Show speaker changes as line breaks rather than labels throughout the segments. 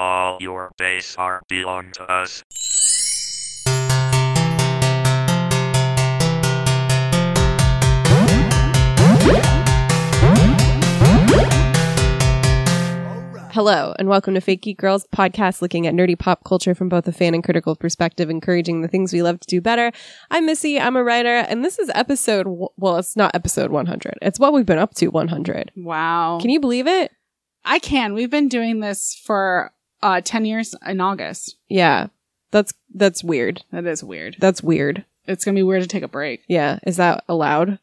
All your base are belong to us.
Hello, and welcome to Fake Geek Girls podcast, looking at nerdy pop culture from both a fan and critical perspective, encouraging the things we love to do better. I'm Missy, I'm a writer, and this is episode, w- well, it's not episode 100. It's what we've been up to 100.
Wow.
Can you believe it?
I can. We've been doing this for uh 10 years in August.
Yeah. That's, that's weird.
That is weird.
That's weird.
It's going to be weird to take a break.
Yeah. Is that allowed?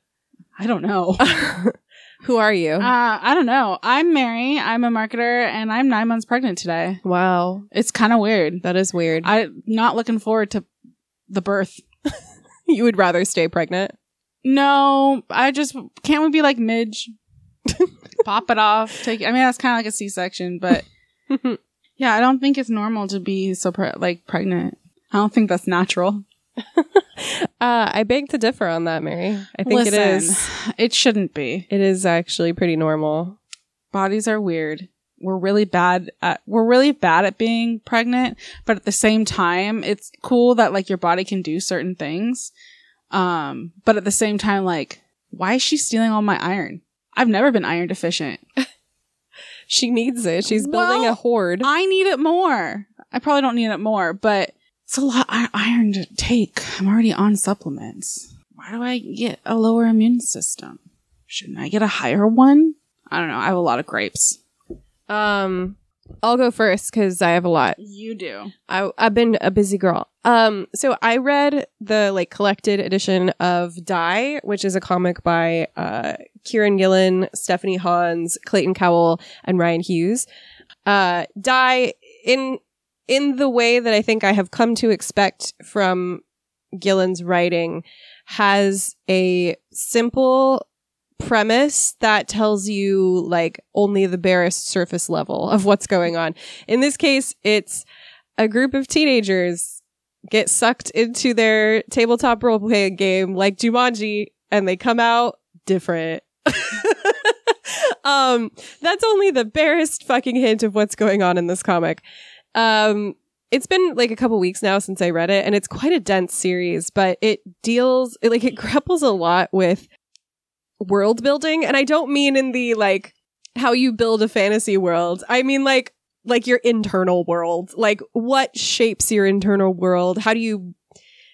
I don't know.
Who are you?
uh I don't know. I'm Merri. I'm a marketer and I'm 9 months pregnant today.
wow.
It's kind of weird.
That is weird.
I'm not looking forward to the birth.
you would rather stay pregnant?
No, I just can't we be like Midge? Pop it off. Take I mean that's kind of like a C-section, but yeah, I don't think it's normal to be so pre- like pregnant. I don't think that's natural.
Uh, I beg to differ on that, Merri. I think it
Listen,
is.
It shouldn't be.
It is actually pretty normal.
Bodies are weird. We're really bad at we're really bad at being pregnant, but at the same time, it's cool that like your body can do certain things. Um, but at the same time, like, why is she stealing all my iron? I've never been iron deficient.
She needs it. She's building
Well,
a hoard.
I need it more. I probably don't need it more, but it's a lot of iron to take. I'm already on supplements. Why do I get a lower immune system? Shouldn't I get a higher one? I don't know. I have a lot of grapes.
Um, I'll go first because I have a lot.
You do.
I, I've been a busy girl. Um, so I read the like collected edition of Die, which is a comic by uh, Kieron Gillen, Stephanie Hans, Clayton Cowell, and Rian Hughes. Uh, Die in in the way that I think I have come to expect from Gillen's writing has a simple premise that tells you like only the barest surface level of what's going on. In this case, it's a group of teenagers get sucked into their tabletop role playing game like Jumanji and they come out different. um, that's only the barest fucking hint of what's going on in this comic. Um, it's been like a couple weeks now since I read it and it's quite a dense series, but it deals, it, like it grapples a lot with world building. And I don't mean in the like how you build a fantasy world. I mean like like your internal world. Like what shapes your internal world? How do you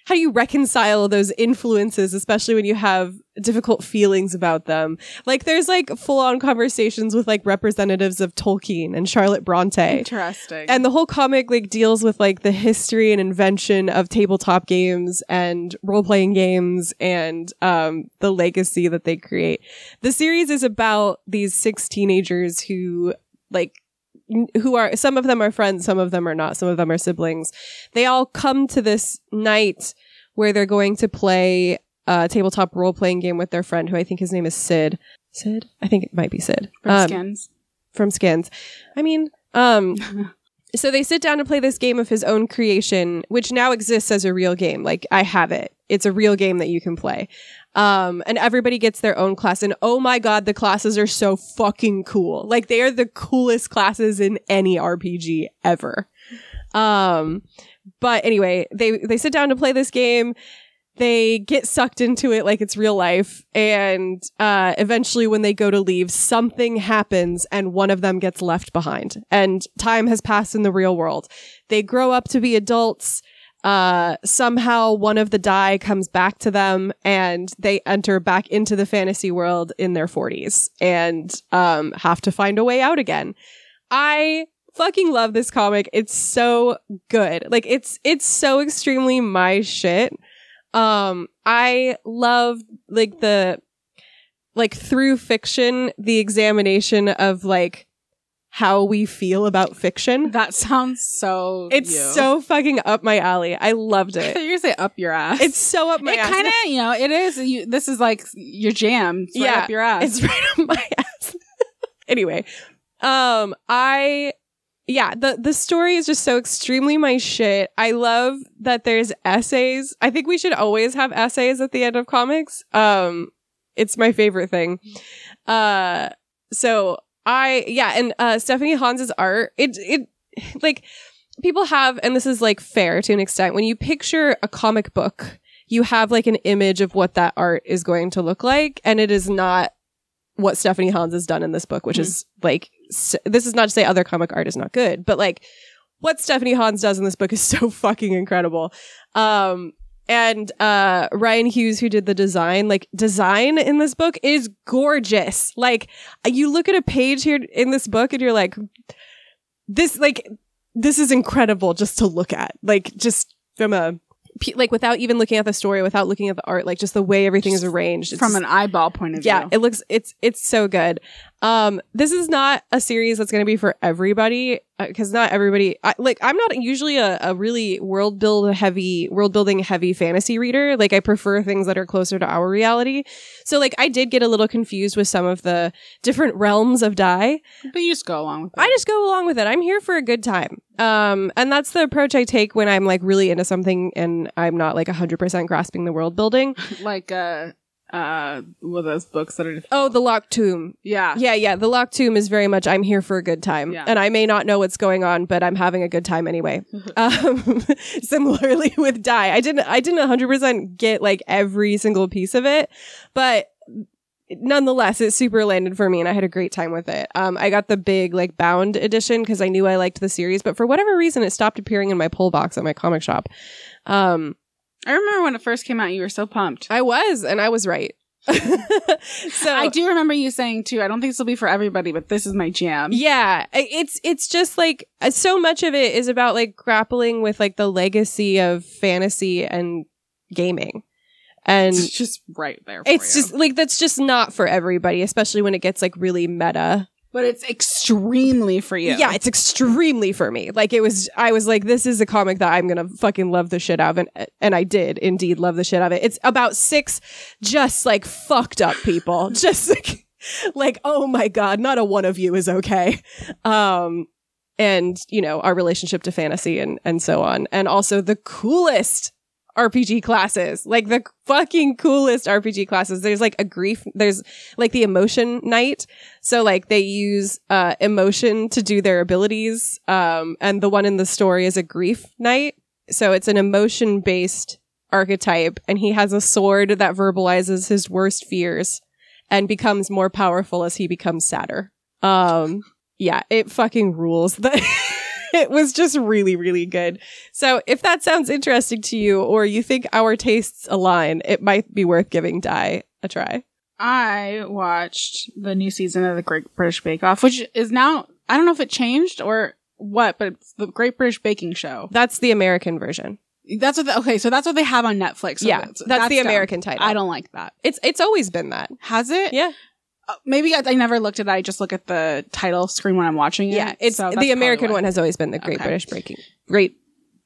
how do you reconcile those influences, especially when you have difficult feelings about them? Like there's like full on conversations with like representatives of Tolkien and Charlotte Bronte.
Interesting.
And the whole comic like deals with like the history and invention of tabletop games and role playing games and um the legacy that they create. The series is about these six teenagers who like who are some of them are friends, some of them are not, some of them are siblings. They all come to this night where they're going to play a tabletop role playing game with their friend who I think his name is Sid. Sid? I think it might be Sid.
From
Um,
skins.
from skins. I mean, um, so they sit down to play this game of his own creation, which now exists as a real game. Like I have it. It's a real game that you can play. Um, and everybody gets their own class. And oh my God, the classes are so fucking cool. Like they are the coolest classes in any RPG ever. Um, but anyway, they, they sit down to play this game they get sucked into it like it's real life and uh eventually when they go to leave something happens and one of them gets left behind and time has passed in the real world they grow up to be adults uh somehow one of the die comes back to them and they enter back into the fantasy world in their 40s and um have to find a way out again. I fucking love this comic. It's so good. Like it's it's so extremely my shit. Um i love like the like through fiction the examination of like how we feel about fiction
That sounds so.
it's
you.
so fucking up my alley i loved it
thought you were gonna say up your ass.
it's so up my
it kind of you know it is. You, this is like your jam. It's right
Yeah,
up your ass.
It's right up my ass. anyway, um, I yeah, the the story is just so extremely my shit. I love that there's essays. I think we should always have essays at the end of comics. Um, it's my favorite thing. Uh, so I yeah, and uh, Stephanie Hans's art it it like people have, and this is like fair to an extent, when you picture a comic book, you have like an image of what that art is going to look like, and it is not what Stephanie Hans has done in this book, which is like, s- this is not to say other comic art is not good, but like what Stephanie Hans does in this book is so fucking incredible. Um, and uh Rian Hughes who did the design like design in this book is gorgeous like you look at a page here in this book and you're like this like this is incredible just to look at like just from a like without even looking at the story without looking at the art like just the way everything is arranged it's
From an eyeball point of view.
yeah, it looks it's it's so good. Um, this is not a series that's going to be for everybody because not everybody I, like. I'm not usually a, a really world build heavy, world building heavy fantasy reader. Like I prefer things that are closer to our reality. So like I did get a little confused with some of the different realms of die.
but you just go along with it.
I just go along with it. I'm here for a good time. Um, and that's the approach I take when I'm like really into something and I'm not like 100% grasping the world building.
like uh uh what are those books that are
Oh, the locked tomb.
yeah.
Yeah, yeah. The locked tomb is very much I'm here for a good time.
Yeah.
And I may not know what's going on, but I'm having a good time anyway. um, similarly with Die. I didn't I didn't 100% get like every single piece of it, but nonetheless it super landed for me and I had a great time with it. Um, I got the big like bound edition because I knew I liked the series, but for whatever reason it stopped appearing in my pull box at my comic shop. Um,
I remember when it first came out you were so pumped.
I was and I was right. so
I do remember you saying too, I don't think this will be for everybody, but this is my jam.
Yeah, it's it's just like uh, so much of it is about like grappling with like the legacy of fantasy and gaming. And
It's just right there. For
it's
you.
just like that's just not for everybody, especially when it gets like really meta.
But it's extremely for you.
Yeah, it's extremely for me. Like it was I was like this is a comic that I'm to fucking love the shit out of and and I did indeed love the shit out of it. It's about six just like fucked up people. just like like oh my god, not a one of you is okay. Um and you know, our relationship to fantasy and and so on. And also the coolest RPG classes, like the fucking coolest RPG classes. There's like a grief, there's like the emotion knight. So like they use uh emotion to do their abilities. Um and the one in the story is a grief knight. So it's an emotion based archetype and he has a sword that verbalizes his worst fears and becomes more powerful as he becomes sadder. Um yeah, it fucking rules. it was just really really good. So if that sounds interesting to you or you think our tastes align, it might be worth giving Die a try.
I watched the new season of the Great British Bake Off, which is now I don't know if it changed or what, but it's the Great British Baking Show.
That's the American version.
That's what. The, okay, so that's what they have on Netflix. So
yeah,
that's,
that's, the
dumb.
American title.
I don't like that.
It's it's always been that.
Has it?
Yeah.
Uh, maybe I, I never looked at it. I just look at the title screen when I'm watching it.
Yeah, it's
So
the American one has always been the Great
Okay.
British Breaking Great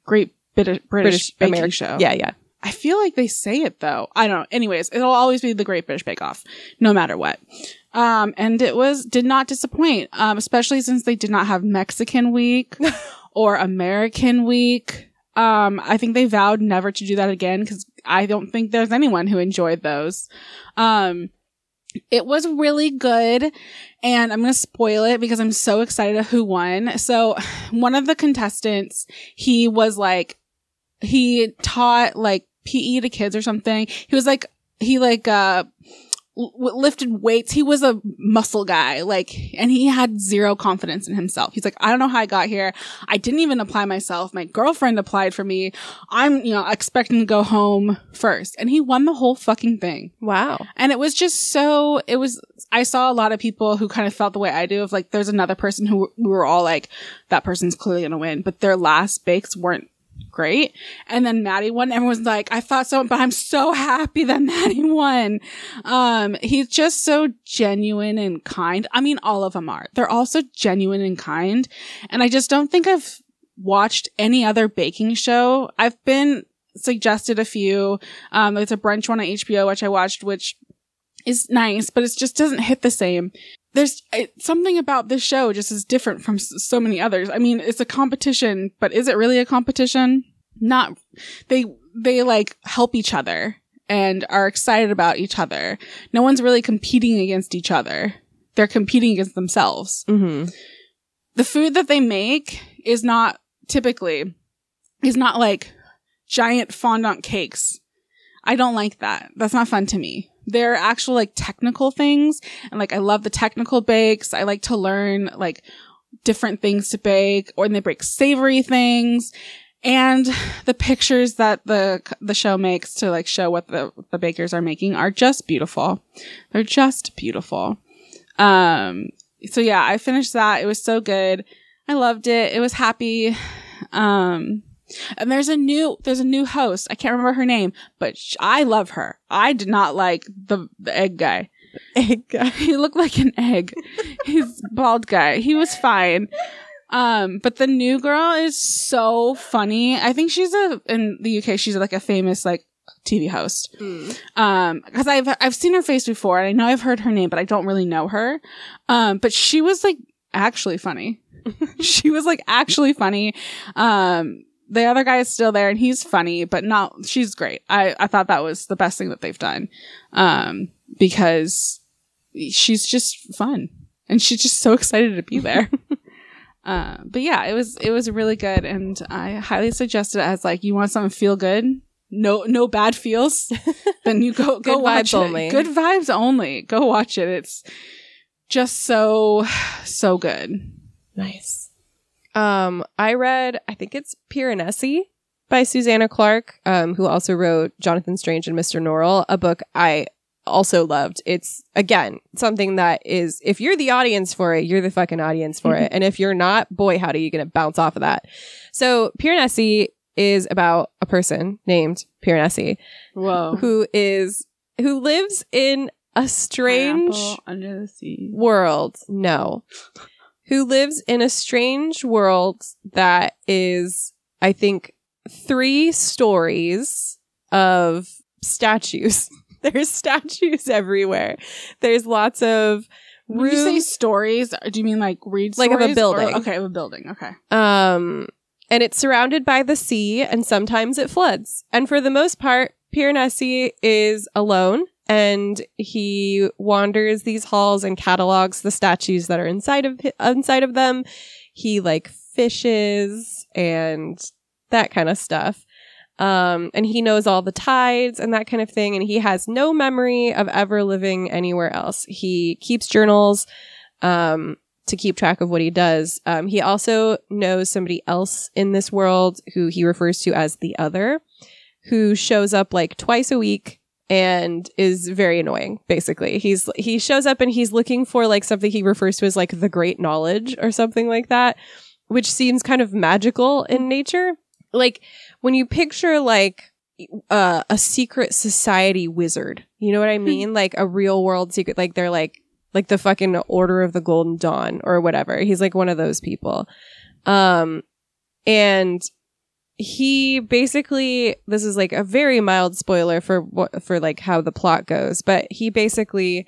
Great British, British,
British American
Show.
Yeah, yeah.
I feel like they say it though. I don't know. Anyways, it'll always be the Great British Bake Off, no matter what. Um, and it was did not disappoint. Um, especially since they did not have Mexican Week or American Week. Um, I think they vowed never to do that again because I don't think there's anyone who enjoyed those. Um, it was really good and I'm going to spoil it because I'm so excited who won. So one of the contestants, he was like, he taught like PE to kids or something. He was like, he like, uh, lifted weights. He was a muscle guy, like, and he had zero confidence in himself. He's like, I don't know how I got here. I didn't even apply myself. My girlfriend applied for me. I'm, you know, expecting to go home first. And he won the whole fucking thing.
Wow.
And it was just so, it was, I saw a lot of people who kind of felt the way I do of like, there's another person who we were all like, that person's clearly going to win, but their last bakes weren't great. And then Maddie won. Everyone's like, I thought so, but I'm so happy that Maddie won. Um, he's just so genuine and kind. I mean, all of them are. They're all so genuine and kind. And I just don't think I've watched any other baking show. I've been suggested a few. Um, there's a brunch one on HBO, which I watched, which is nice, but it just doesn't hit the same. There's it, something about this show just is different from s- so many others. I mean, it's a competition, but is it really a competition? Not, they, they like help each other and are excited about each other. No one's really competing against each other. They're competing against themselves
Mm-hmm.
the food that they make is not typically is not like giant fondant cakes. I don't like that. That's not fun to me. They're actual like technical things. And like, I love the technical bakes. I like to learn like different things to bake or they bake savory things. And the pictures that the, the show makes to like show what the, the bakers are making are just beautiful. They're just beautiful. Um, so yeah, I finished that. It was so good. I loved it. It was happy. Um, and there's a new there's a new host. I can't remember her name, but sh- I love her. I did not like the the egg guy.
Egg guy.
He looked like an egg. He's bald guy. He was fine. Um, but the new girl is so funny. I think she's a in the UK. She's like a famous like TV host. Um, because I've I've seen her face before, and I know I've heard her name, but I don't really know her. Um, but she was like actually funny. she was like actually funny. Um, the other guy is still there, and he's funny, but not. She's great. I I thought that was the best thing that they've done. Um, because she's just fun, and she's just so excited to be there. Uh, but yeah, it was it was really good, and I highly suggest it as like you want something feel good, no no bad feels, then you go go watch
vibes
it.
only.
Good vibes only. Go watch it. It's just so so good.
Nice. Um, I read, I think it's Piranesi by Susanna Clarke, um, who also wrote Jonathan Strange and Mr. Norrell, a book I also loved. It's again something that is if you're the audience for it, you're the fucking audience for it. And if you're not, boy, how do you gonna bounce off of that? So Piranesi is about a person named Piranesi
Whoa.
who is who lives in a strange
Pineapple under the sea.
world. No. Who lives in a strange world that is, I think, three stories of statues. There's statues everywhere. There's lots of
When you say stories, do you mean like read
Like of a
stories or-
building.
okay, of a building. Okay.
Um, and it's surrounded by the sea, and sometimes it floods. And for the most part, Piranesi is alone, and he wanders these halls and catalogs the statues that are inside of inside of them. He like fishes and that kind of stuff. Um, and he knows all the tides and that kind of thing. And he has no memory of ever living anywhere else. He keeps journals, um, to keep track of what he does. Um, he also knows somebody else in this world who he refers to as the other, who shows up like twice a week and is very annoying basically. He's he shows up and he's looking for like something he refers to as like the great knowledge or something like that which seems kind of magical in nature. Like when you picture like uh, a secret society wizard you know what i mean? Like a real world secret like they're like like the fucking order of the golden dawn or whatever. He's like one of those people. Um and he basically this is like a very mild spoiler for what for like how the plot goes but he basically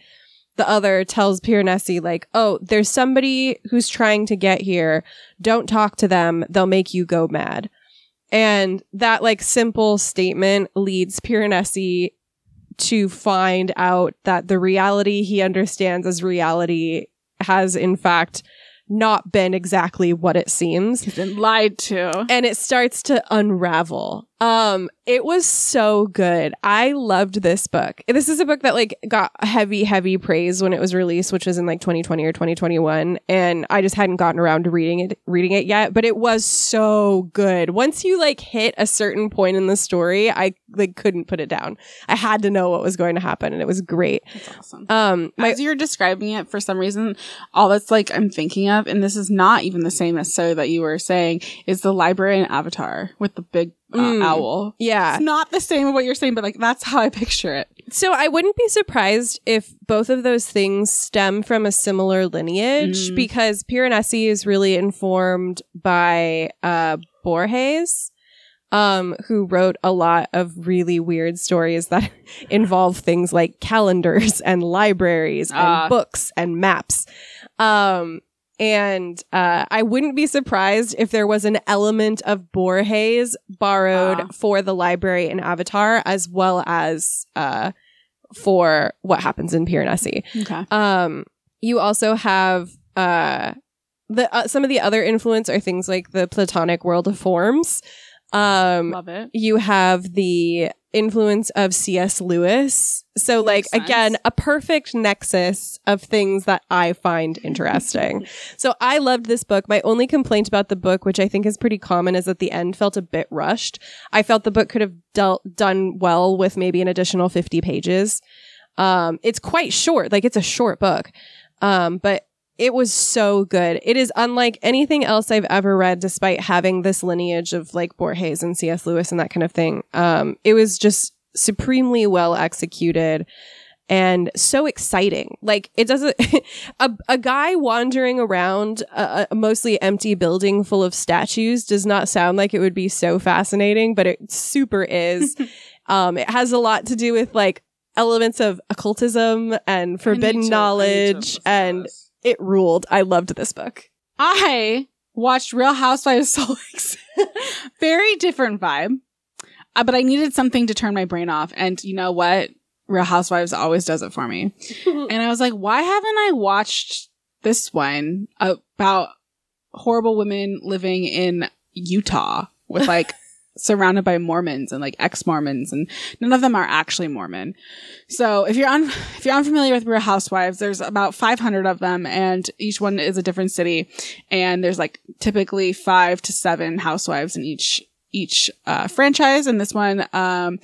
the other tells Piranesi like oh there's somebody who's trying to get here. Don't talk to them. They'll make you go mad. And that like simple statement leads Piranesi to find out that the reality he understands as reality has in fact not been exactly what it seems
He's been lied to.
and it starts to unravel. Um, it was so good. I loved this book. This is a book that like got heavy, heavy praise when it was released, which was in like 2020 or 2021. And I just hadn't gotten around to reading it, reading it yet, but it was so good. Once you like hit a certain point in the story, I like couldn't put it down. I had to know what was going to happen and it was great.
That's awesome.
Um, my,
As you're describing it, for some reason, all that's like I'm thinking of, and this is not even the same necessarily that you were saying, is the library in Avatar with the big uh,
Mm.
owl.
yeah.
It's not the same of what you're saying, but like that's how I picture it.
So I wouldn't be surprised if both of those things stem from a similar lineage
Mm.
because Piranesi is really informed by uh, Borges, um, who wrote a lot of really weird stories that involve things like calendars and libraries and
Ah.
books and maps. Um, and uh, I wouldn't be surprised if there was an element of Borges borrowed
Ah.
for the library in Avatar, as well as uh, for what happens in Piranesi.
Okay.
Um, you also have uh, the uh, some of the other influence are things like the Platonic world of forms. Um,
Love it.
you have the influence of C.S. Lewis. So, like, again, a perfect nexus of things that I find interesting. so, I loved this book. My only complaint about the book, which I think is pretty common, is at the end felt a bit rushed. I felt the book could have dealt, done well with maybe an additional 50 pages. Um, it's quite short, like, it's a short book. Um, but it was so good. It is unlike anything else I've ever read, despite having this lineage of like Borges and C.S. Lewis and that kind of thing. Um, it was just supremely well executed and so exciting. Like it doesn't, a, a guy wandering around a, a mostly empty building full of statues does not sound like it would be so fascinating, but it super is. um, it has a lot to do with like elements of occultism and forbidden knowledge and it ruled. I loved this book.
I watched Real Housewives of Salt Lake Very different vibe. Uh, but I needed something to turn my brain off. And you know what? Real Housewives always does it for me. and I was like, why haven't I watched this one about horrible women living in Utah with like surrounded by Mormons and like ex-Mormons and none of them are actually Mormon. So if you're un- if you're unfamiliar with Real Housewives, there's about 500 of them and each one is a different city and there's like typically 5 to 7 housewives in each each uh, franchise and this one um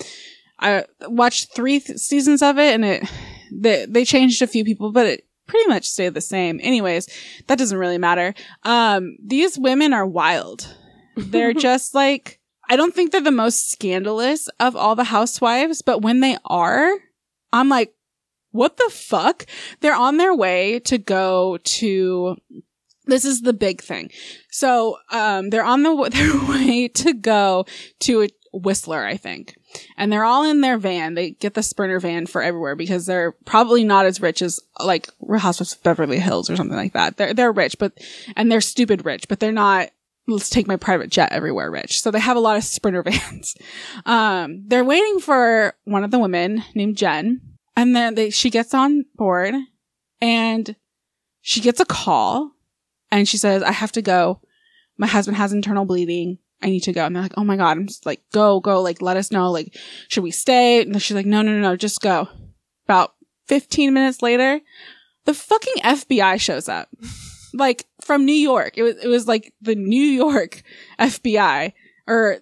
I watched 3 th- seasons of it and it they they changed a few people but it pretty much stayed the same. Anyways, that doesn't really matter. Um these women are wild. They're just like I don't think they're the most scandalous of all the housewives, but when they are, I'm like, what the fuck? They're on their way to go to, this is the big thing. So, um, they're on the, their way to go to Whistler, I think. And they're all in their van. They get the Sprinter van for everywhere because they're probably not as rich as like Housewives of Beverly Hills or something like that. They're, they're rich, but, and they're stupid rich, but they're not let's take my private jet everywhere rich. So they have a lot of sprinter vans. Um, they're waiting for one of the women named Jen. And then they, she gets on board and she gets a call and she says, I have to go. My husband has internal bleeding. I need to go. And they're like, Oh my God. I'm just like, go, go. Like, let us know. Like, should we stay? And she's like, no, no, no, no, just go. About 15 minutes later, the fucking FBI shows up like from New York. It was it was like the New York FBI or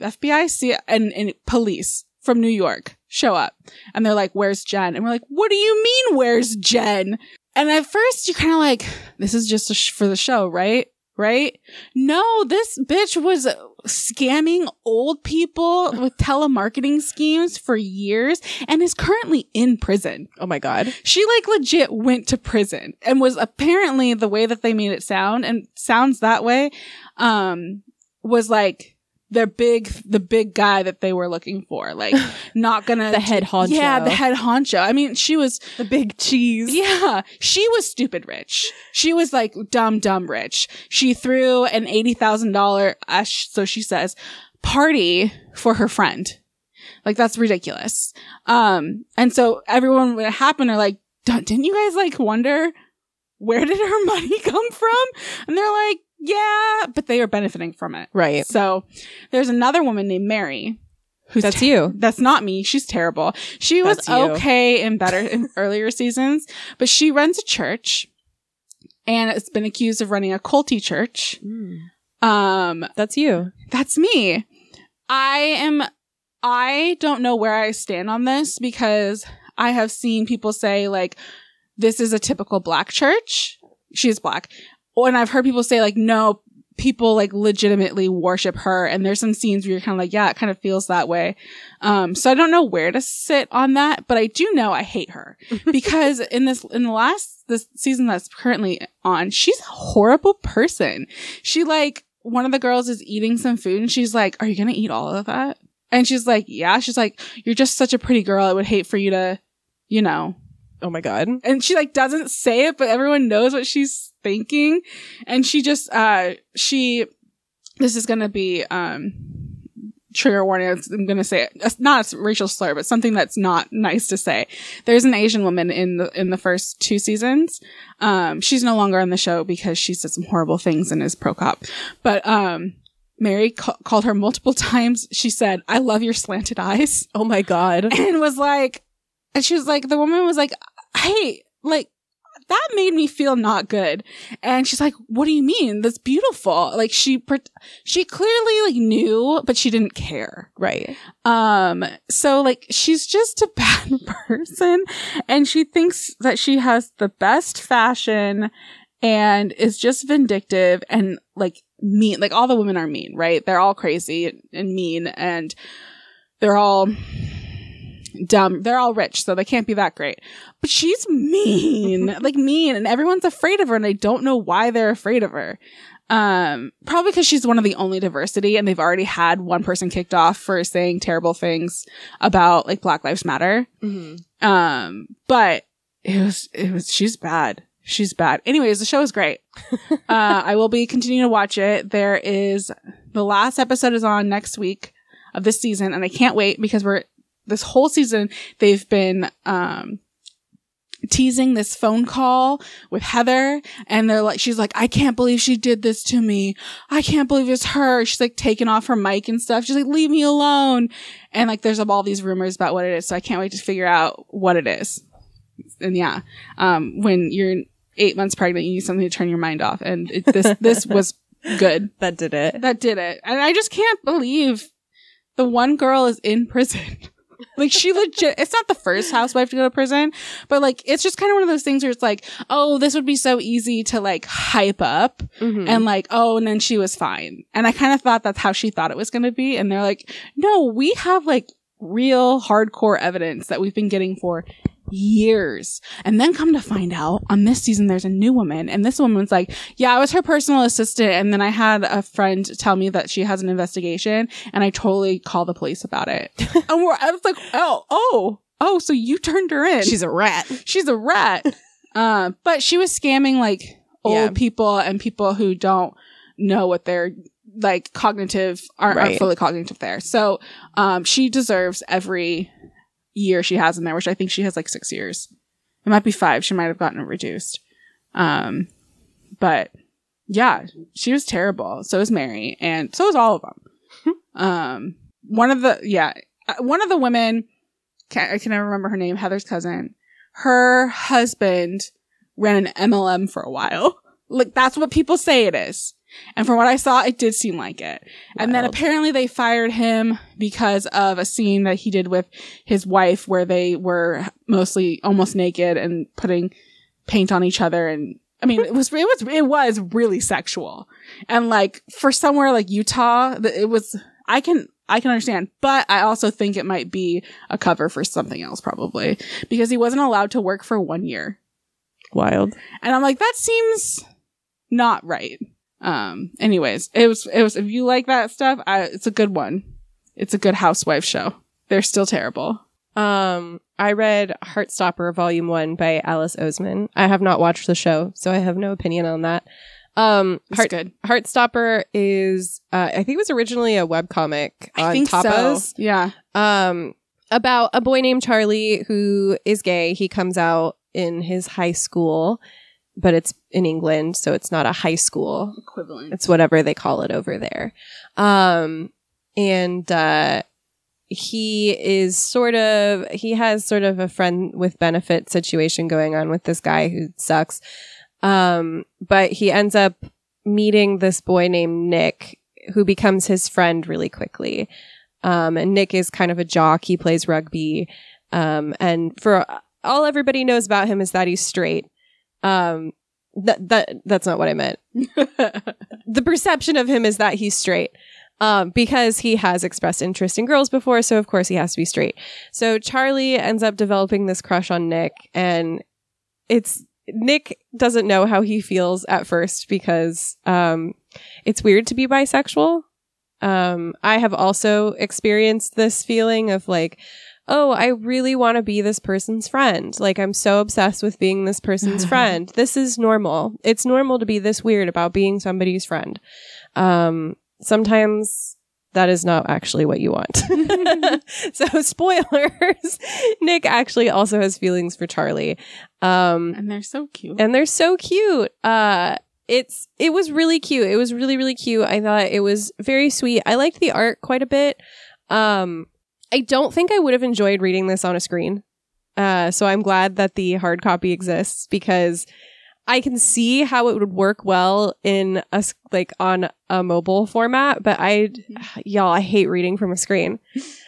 FBI see and, and police from New York show up and they're like, "Where's Jen?" And we're like, "What do you mean, where's Jen?" And at first, you're kind of like, "This is just sh- for the show, right?" Right? No, this bitch was scamming old people with telemarketing schemes for years and is currently in prison.
Oh my God.
She like legit went to prison and was apparently the way that they made it sound and sounds that way, um, was like the big, the big guy that they were looking for. Like not gonna,
The head honcho.
Yeah, the head honcho. I mean, she was,
The big cheese.
yeah, she was stupid rich. She was like dumb, dumb rich. She threw an $80,000, uh, so she says, party for her friend. Like that's ridiculous. Um, and so everyone when it happened are like, "Don't- didn't you guys like wonder where did her money come from? And they're like, yeah, but they are benefiting from it.
Right.
So there's another woman named Mary. Who's
That's
ter-
you.
That's not me. She's terrible. She was
That's you.
okay in better in earlier seasons, but she runs a church and it's been accused of running a culty church. Um,
That's you.
that's me. I am, I don't know where I stand on this because I have seen people say like, this is a typical black church. She's black. And I've heard people say like, no, people like legitimately worship her. And there's some scenes where you're kind of like, yeah, it kind of feels that way. Um, so I don't know where to sit on that, but I do know I hate her because in this, in the last, this season that's currently on, she's a horrible person. She like, one of the girls is eating some food and she's like, are you going to eat all of that? And she's like, yeah. She's like, you're just such a pretty girl. I would hate for you to, you know,
Oh my God.
and she like doesn't say it, but everyone knows what she's thinking. And she just, uh, she, this is gonna be, um, trigger warning. I'm going to say it. not a racial slur, but something that's not nice to say. There's an Asian woman in the in the first two seasons. Um, she's no longer on the show because she said some horrible things and is pro cop. But um, Mary ca- called her multiple times. She said, "I love your slanted eyes,"
Oh my god.
and was like, and she was like, the woman was like, "Hey, like." That made me feel not good. And she's like, what do you mean? That's beautiful. Like she, she clearly like knew, but she didn't care.
Right.
Um, so like she's just a bad person and she thinks that she has the best fashion and is just vindictive and like mean. Like all the women are mean, right? They're all crazy and mean and they're all dumb. They're all rich, so they can't be that great. But she's mean, like mean, and everyone's afraid of her and I don't know why they're afraid of her. Um, probably because she's one of the only diversity and they've already had one person kicked off for saying terrible things about like Black Lives Matter.
Mm-hmm.
Um, but it was, it was, she's bad. She's bad. Anyways, the show is great. uh, I will be continuing to watch it. There is, the last episode is on next week of this season and I can't wait because we're, this whole season, they've been, um, teasing this phone call with Heather and they're like, she's like, I can't believe she did this to me. I can't believe it's her. She's like taking off her mic and stuff. She's like, leave me alone. And like, there's all these rumors about what it is. So I can't wait to figure out what it is. And yeah, um, when you're eight months pregnant, you need something to turn your mind off. And it, this, this was good.
That did it.
That did it. And I just can't believe the one girl is in prison. Like she legit it's not the first housewife to go to prison but like it's just kind of one of those things where it's like oh this would be so easy to like hype up
Mhm.
and like oh and then she was fine and i kind of thought that's how she thought it was going to be and they're like no we have like real hardcore evidence that we've been getting for years and then come to find out on this season there's a new woman and this woman's like yeah i was her personal assistant and then i had a friend tell me that she has an investigation and i totally called the police about it and we're, i was like oh oh oh so you turned her in
She's a rat.
she's a rat. uh, but she was scamming like old
Yeah.
people and people who don't know what they're like cognitive aren't, aren't fully cognitive there. So um, she deserves every year she has in there, which I think she has like six years. It might be five. She might have gotten it reduced. Um, but yeah, she was terrible. So is Mary, and so is all of them. um, one of the yeah, uh, one of the women can't, I can never remember her name, Heather's cousin. Her husband ran an MLM for a while. Like that's what people say it is. And from what I saw, it did seem like it. And then apparently they fired him because of a scene that he did with his wife where they were mostly almost naked and putting paint on each other and I mean, it was, it was, it was really sexual. And like, for somewhere like Utah, it was, I can, I can understand, but I also think it might be a cover for something else probably because he wasn't allowed to work for one year.
Wild.
And I'm like, that seems not right. Um, anyways, it was, it was, if you like that stuff, I, it's a good one. It's a good housewife show. They're still terrible.
Um, I read Heartstopper Volume One by Alice Oseman. I have not watched the show, so I have no opinion on that. Um,
It's
Heart-
good.
Heartstopper is, uh, I think it was originally a webcomic on
I think
Tapas.
so. Yeah.
um about a boy named Charlie who is gay. He comes out in his high school, but it's in England, so it's not a high school.
Equivalent.
It's whatever they call it over there. Um and uh he is sort of he has sort of a friend with benefit situation going on with this guy who sucks. Um but he ends up meeting this boy named Nick who becomes his friend really quickly. Um, and Nick is kind of a jock. He plays rugby. Um, and for all everybody knows about him is that he's straight. Um, that, that, that's not what I meant. The perception of him is that he's straight. Um, because he has expressed interest in girls before, so of course he has to be straight. So Charlie ends up developing this crush on Nick, and it's Nick doesn't know how he feels at first because um, it's weird to be bisexual. Um, I have also experienced this feeling of like, oh, I really want to be this person's friend. Like, I'm so obsessed with being this person's friend. This is normal. It's normal to be this weird about being somebody's friend. Um, sometimes that is not actually what you want. so spoilers. Nick actually also has feelings for Charlie. Um
And they're so cute.
and they're so cute. Uh it's it was really cute. It was really really cute. I thought it was very sweet. I liked the art quite a bit. Um I don't think I would have enjoyed reading this on a screen. Uh so I'm glad that the hard copy exists because I can see how it would work well in a like on a mobile format, but I y'all I hate reading from a screen.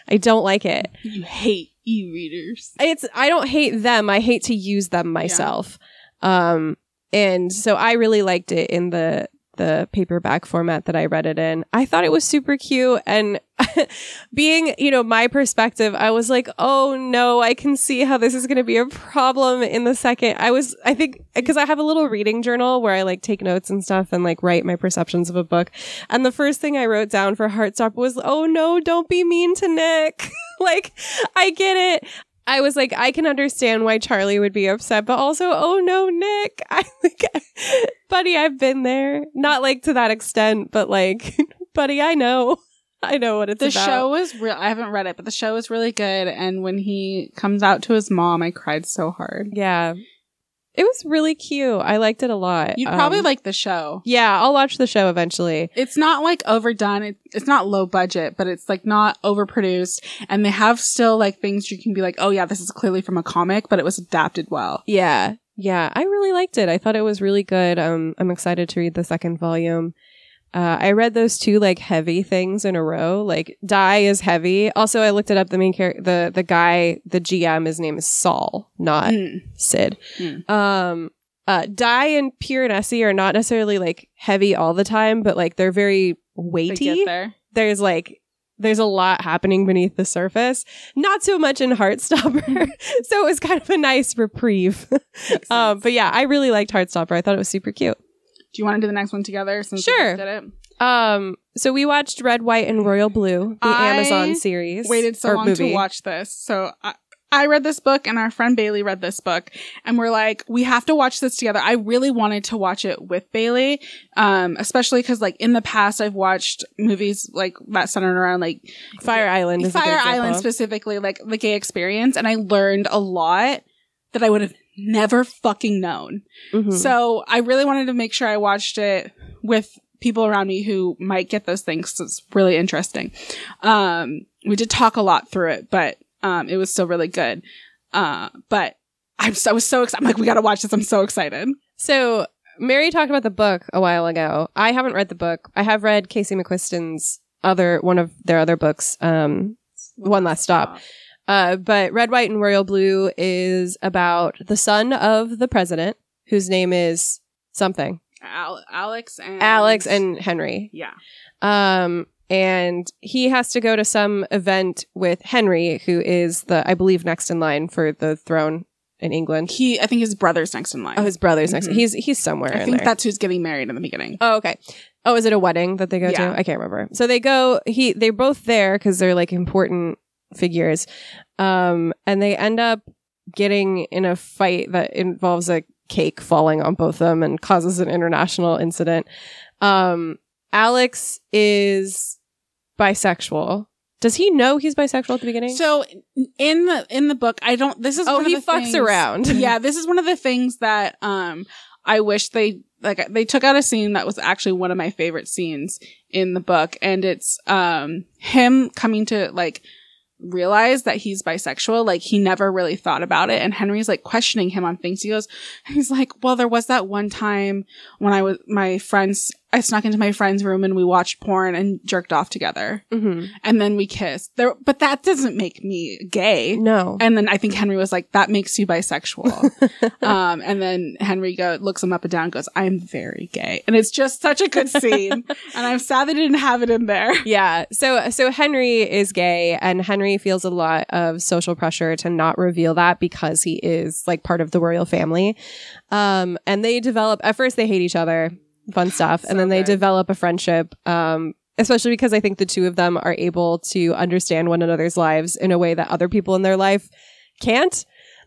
I don't like it
you hate e-readers.
it's I don't hate them. I hate to use them myself. Um and so I really liked it in the the paperback format that I read it in. I thought it was super cute and being, you know, my perspective, I was like, "Oh no, I can see how this is going to be a problem in the second. I was I think because I have a little reading journal where I like take notes and stuff and like write my perceptions of a book. And the first thing I wrote down for Heartstop was, "Oh no, don't be mean to Nick." like I get it. I was like, I can understand why Charlie would be upset, but also, oh no, Nick. I like, buddy, I've been there. Not like to that extent, but like, buddy, I know. I know what it's
The
about.
show was real. I haven't read it, but the show is really good. And when he comes out to his mom, I cried so hard.
Yeah. It was really cute. I liked it a lot.
You'd probably
Um,
like the show.
Yeah, I'll watch the show eventually.
It's not like overdone. It, it's not low budget, but it's like not overproduced. And they have still like things you can be like, oh yeah, this is clearly from a comic, but it was adapted well.
Yeah. Yeah, I really liked it. I thought it was really good. Um, I'm excited to read the second volume. Uh, I read those two like heavy things in a row. Like Die is heavy. Also, I looked it up. The main character, the the guy, the GM, his name is Saul, not
Mm.
Sid.
Mm.
Um, uh, Die and Piranesi are not necessarily like heavy all the time, but like they're very
They
weighty
get there.
there's like there's a lot happening beneath the surface. Not so much in Heartstopper. so it was kind of a nice reprieve. Um, but yeah, I really liked Heartstopper. I thought it was super cute.
Do you want to do the next one together? Since
Sure.
did it.
Um, so we watched Red, White, and Royal Blue, the
I
Amazon series.
Waited so long
movie.
to watch this, so I, I read this book, and our friend Bailey read this book, and we're like, we have to watch this together. I really wanted to watch it with Bailey, um, especially because like in the past, I've watched movies like that centered around like
Fire Island is a good
Fire. Island specifically, like the gay experience, and I learned a lot that I would have never fucking known.
Mhm.
So I really wanted to make sure I watched it with people around me who might get those things. it's really interesting. Um, we did talk a lot through it, but um, it was still really good. Uh, but I'm so, I was so excited. I'm like, we got to watch this. I'm so excited.
So Merri talked about the book a while ago. I haven't read the book. I have read Casey McQuiston's other one of their other books. Um, One Last Stop. Uh, but Red, White, and Royal Blue is about the son of the president, whose name is something.
Al- Alex and
Alex and Henry.
yeah,
Um, and he has to go to some event with Henry, who is the, I believe, next in line for the throne in England.
he. I think his brother's next in line.
Oh, his brother's next.
Mhm.
He's he's somewhere
I
in
think
there.
that's who's getting married in the beginning.
Oh, okay. Oh, is it a wedding that they go
Yeah.
to? I can't remember. So they go. He they're both there because they're like important figures, um, and they end up getting in a fight that involves a cake falling on both of them and causes an international incident. Um, Alex is bisexual. Does he know he's bisexual at the beginning?
So in the in the book, I don't. This is
Oh,
one of
he fucks
things-
around.
yeah, this is one of the things that um I wish they like they took out a scene that was actually one of my favorite scenes in the book, and it's um him coming to like realize that he's bisexual like he never really thought about it. And henry's like questioning him on things. He goes he's like well there was that one time when i was my friends i snuck into my friend's room and we watched porn and jerked off together
hmm
and then we kissed there but that doesn't make me gay
No.
and then I think Henry was like, that makes you bisexual. um, and then Henry go, looks him up and down and goes, I'm very gay. And it's just such a good scene. and I'm sad they didn't have it in there.
Yeah. So so Henry is gay and Henry feels a lot of social pressure to not reveal that because he is like part of the royal family. Um and they develop at first they hate each other, fun stuff, and then they
good.
develop a friendship um especially because I think the two of them are able to understand one another's lives in a way that other people in their life can't.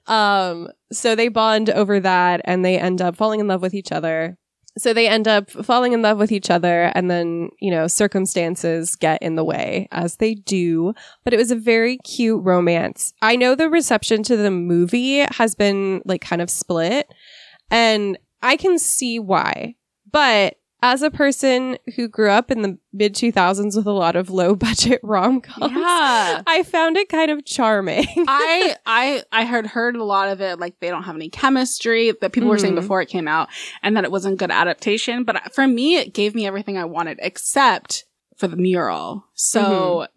Um so they bond over that and they end up falling in love with each other. so they end up falling in love with each other and then, you know, circumstances get in the way as they do. But it was a very cute romance. I know the reception to the movie has been like kind of split and I can see why. But as a person who grew up in the mid 2000s with a lot of low budget rom coms,
Yeah.
I found it kind of charming.
I I I had heard a lot of it like they don't have any chemistry that people were saying
Mhm.
before it came out and that it wasn't good adaptation but for me it gave me everything I wanted except for the mural. So th-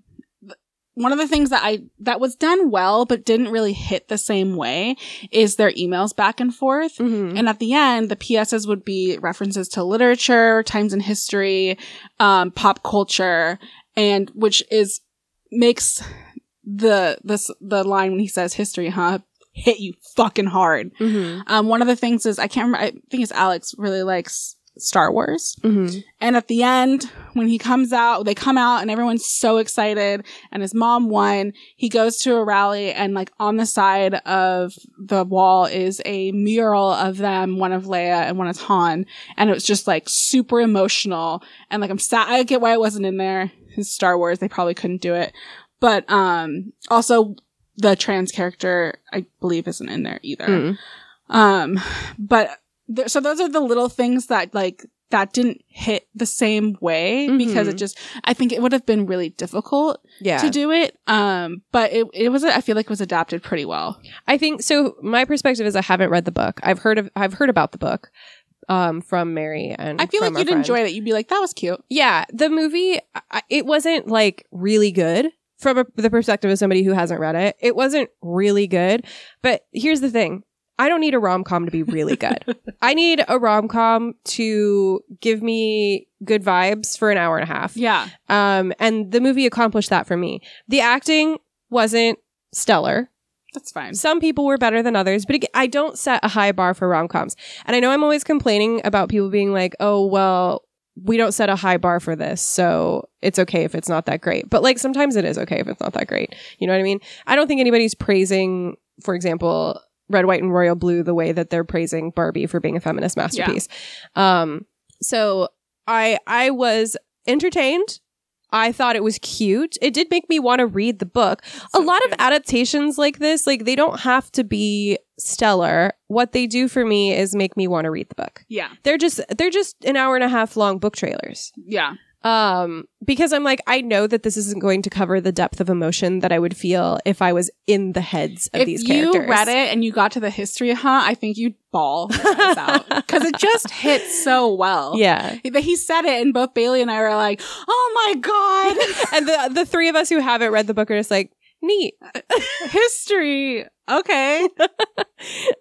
one of the things that I that was done well but didn't really hit the same way is their emails back and forth.
Mhm.
And at the end, the PSs would be references to literature, times in history, um, pop culture, and which is makes the this the line when he says history, huh, hit you fucking hard.
Mhm.
Um, one of the things is I can't remember. I think it's Alex really likes Star Wars.
Mhm.
And at the end, when he comes out, they come out and everyone's so excited and his mom won. He goes to a rally and like on the side of the wall is a mural of them, one of Leia and one of Han. And it was just like super emotional. And like I'm sad. I get why it wasn't in there. It's Star Wars. They probably couldn't do it. But, um, also the trans character, I believe isn't in there either.
Mm.
Um, but th- so those are the little things that like that didn't hit the same way because it just I think it would have been really difficult
Yeah.
to do it. Um, but it it was I feel like it was adapted pretty well.
I think so. My perspective is I haven't read the book. I've heard of I've heard about the book um, from Merri and
I feel like you'd
friend.
enjoy it. You'd be like, that was cute.
Yeah, the movie I, it wasn't like really good from a, the perspective of somebody who hasn't read it. It wasn't really good. But here's the thing. I don't need a rom com to be really good. I need a rom com to give me good vibes for an hour and a half.
Yeah.
Um, and the movie accomplished that for me. The acting wasn't stellar.
That's fine.
Some people were better than others, but I don't set a high bar for rom coms. And I know I'm always complaining about people being like, oh, well, we don't set a high bar for this, so it's okay if it's not that great. But like sometimes it is okay if it's not that great. You know what I mean? I don't think anybody's praising, for example, Red, White, and Royal Blue the way that they're praising Barbie for being a feminist masterpiece. Um, so I I was entertained. I thought it was cute. It did make me want to read the book a lot
cute.
of adaptations like this, like they don't have to be stellar. What they do for me is make me want to read the book.
Yeah.
They're just they're just an hour and a half long book trailers.
Yeah.
Um because I'm like I know that this isn't going to cover the depth of emotion that I would feel if I was in the heads of
if
these
you
characters.
read it and you got to the history, huh? I think you'd bawl your because it just hits so well.
Yeah.
But he said it, and both Bailey and I were like, "Oh my god,
and the the three of us who haven't read the book are just like neat.
history!" Okay,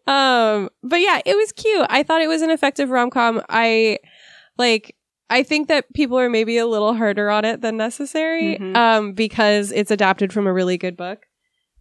um but yeah it was cute i thought it was an effective rom-com i like i think that people are maybe a little harder on it than necessary
Mhm.
um because it's adapted from a really good book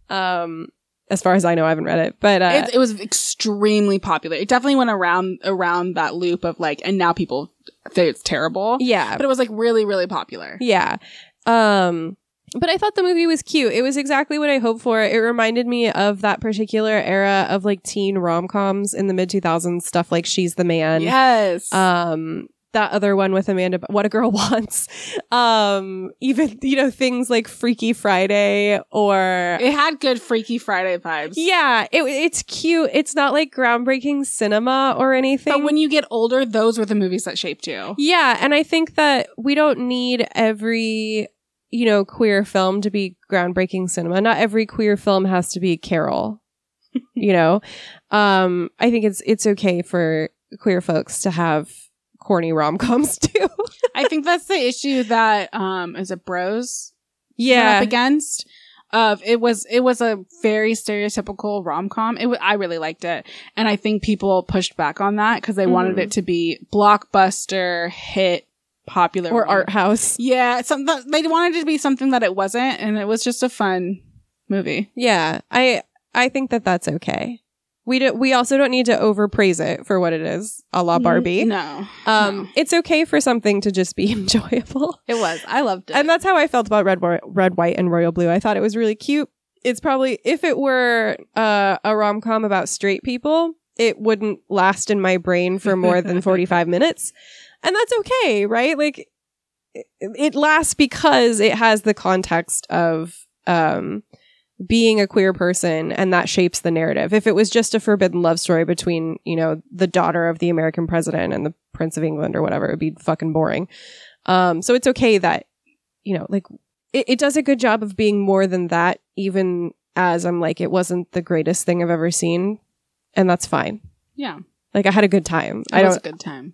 um as far as i know i haven't read it but uh
it, it was extremely popular. It definitely went around around that loop of like, and now people say it's terrible,
yeah
but it was like really, really popular.
yeah um but I thought the movie was cute. It was exactly what I hoped for. It reminded me of that particular era of like teen rom coms in the mid 2000s, stuff like She's the Man.
yes,
um that other one with Amanda What a Girl Wants. Um even you know things like Freaky Friday or
it had good Freaky Friday vibes.
yeah it, it's cute. It's not like groundbreaking cinema or anything.
But when you get older, those were the movies that shaped you.
yeah and I think that we don't need every you know queer film to be groundbreaking cinema. Not every queer film has to be Carol you know? Um I think it's it's okay for queer folks to have corny rom-coms too
I think that's the issue that um is it Bros
yeah
up against. Of it was it was a very stereotypical rom com. It wa I really liked it, and I think people pushed back on that because they wanted
Mhm.
it to be blockbuster hit, popular
or
rom-
art house.
Yeah, some they wanted it to be something that it wasn't, and it was just a fun movie.
Yeah, I I think that that's okay. We do, we also don't need to overpraise it for what it is, a la Barbie.
No,
Um,
no.
it's okay for something to just be enjoyable,
it was. I loved it.
and that's how I felt about red, red, white, and royal blue. I thought it was really cute. It's probably if it were uh, a rom com about straight people, it wouldn't last in my brain for more than 45 minutes. And that's okay, right? Like it, it lasts because it has the context of um being a queer person and that shapes the narrative. If it was just a forbidden love story between, you know, the daughter of the American president and the Prince of England or whatever, it'd be fucking boring. Um, so it's okay that, you know, like it, it does a good job of being more than that, even as I'm like, it wasn't the greatest thing I've ever seen. And that's fine.
Yeah.
Like I had a good time.
It
I
was
don't,
a good time.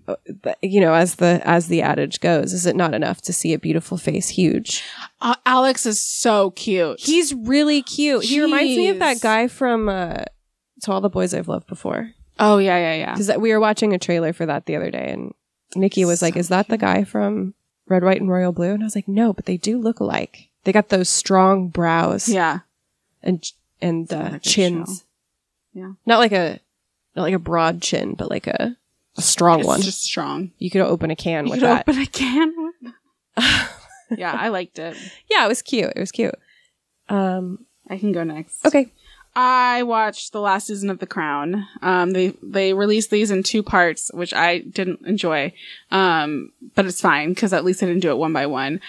you know, as the, as the adage goes, is it not enough to see a beautiful face huge?
Uh, Alex is so cute.
He's really cute. He reminds me of that guy from, uh, to all the boys I've loved before.
oh yeah, yeah, yeah.
Because we were watching a trailer for that the other day, and Nikki was like, "Is that the guy from Red, White, and Royal Blue?" And I was like, "No, but they do look alike. They got those strong brows
Yeah.
and and
It's not a
uh, chins.
show. Yeah.
not like a not like a broad chin, but like a a strong
It's
one.
just strong.
you could open a can
You
with
could
that.
open a can. yeah, I liked it.
yeah, it was cute. It was cute. Um.
I can go next.
Okay.
I watched the last season of The Crown. Um, they they released these in two parts, which I didn't enjoy. Um, but it's fine because at least I didn't do it one by one.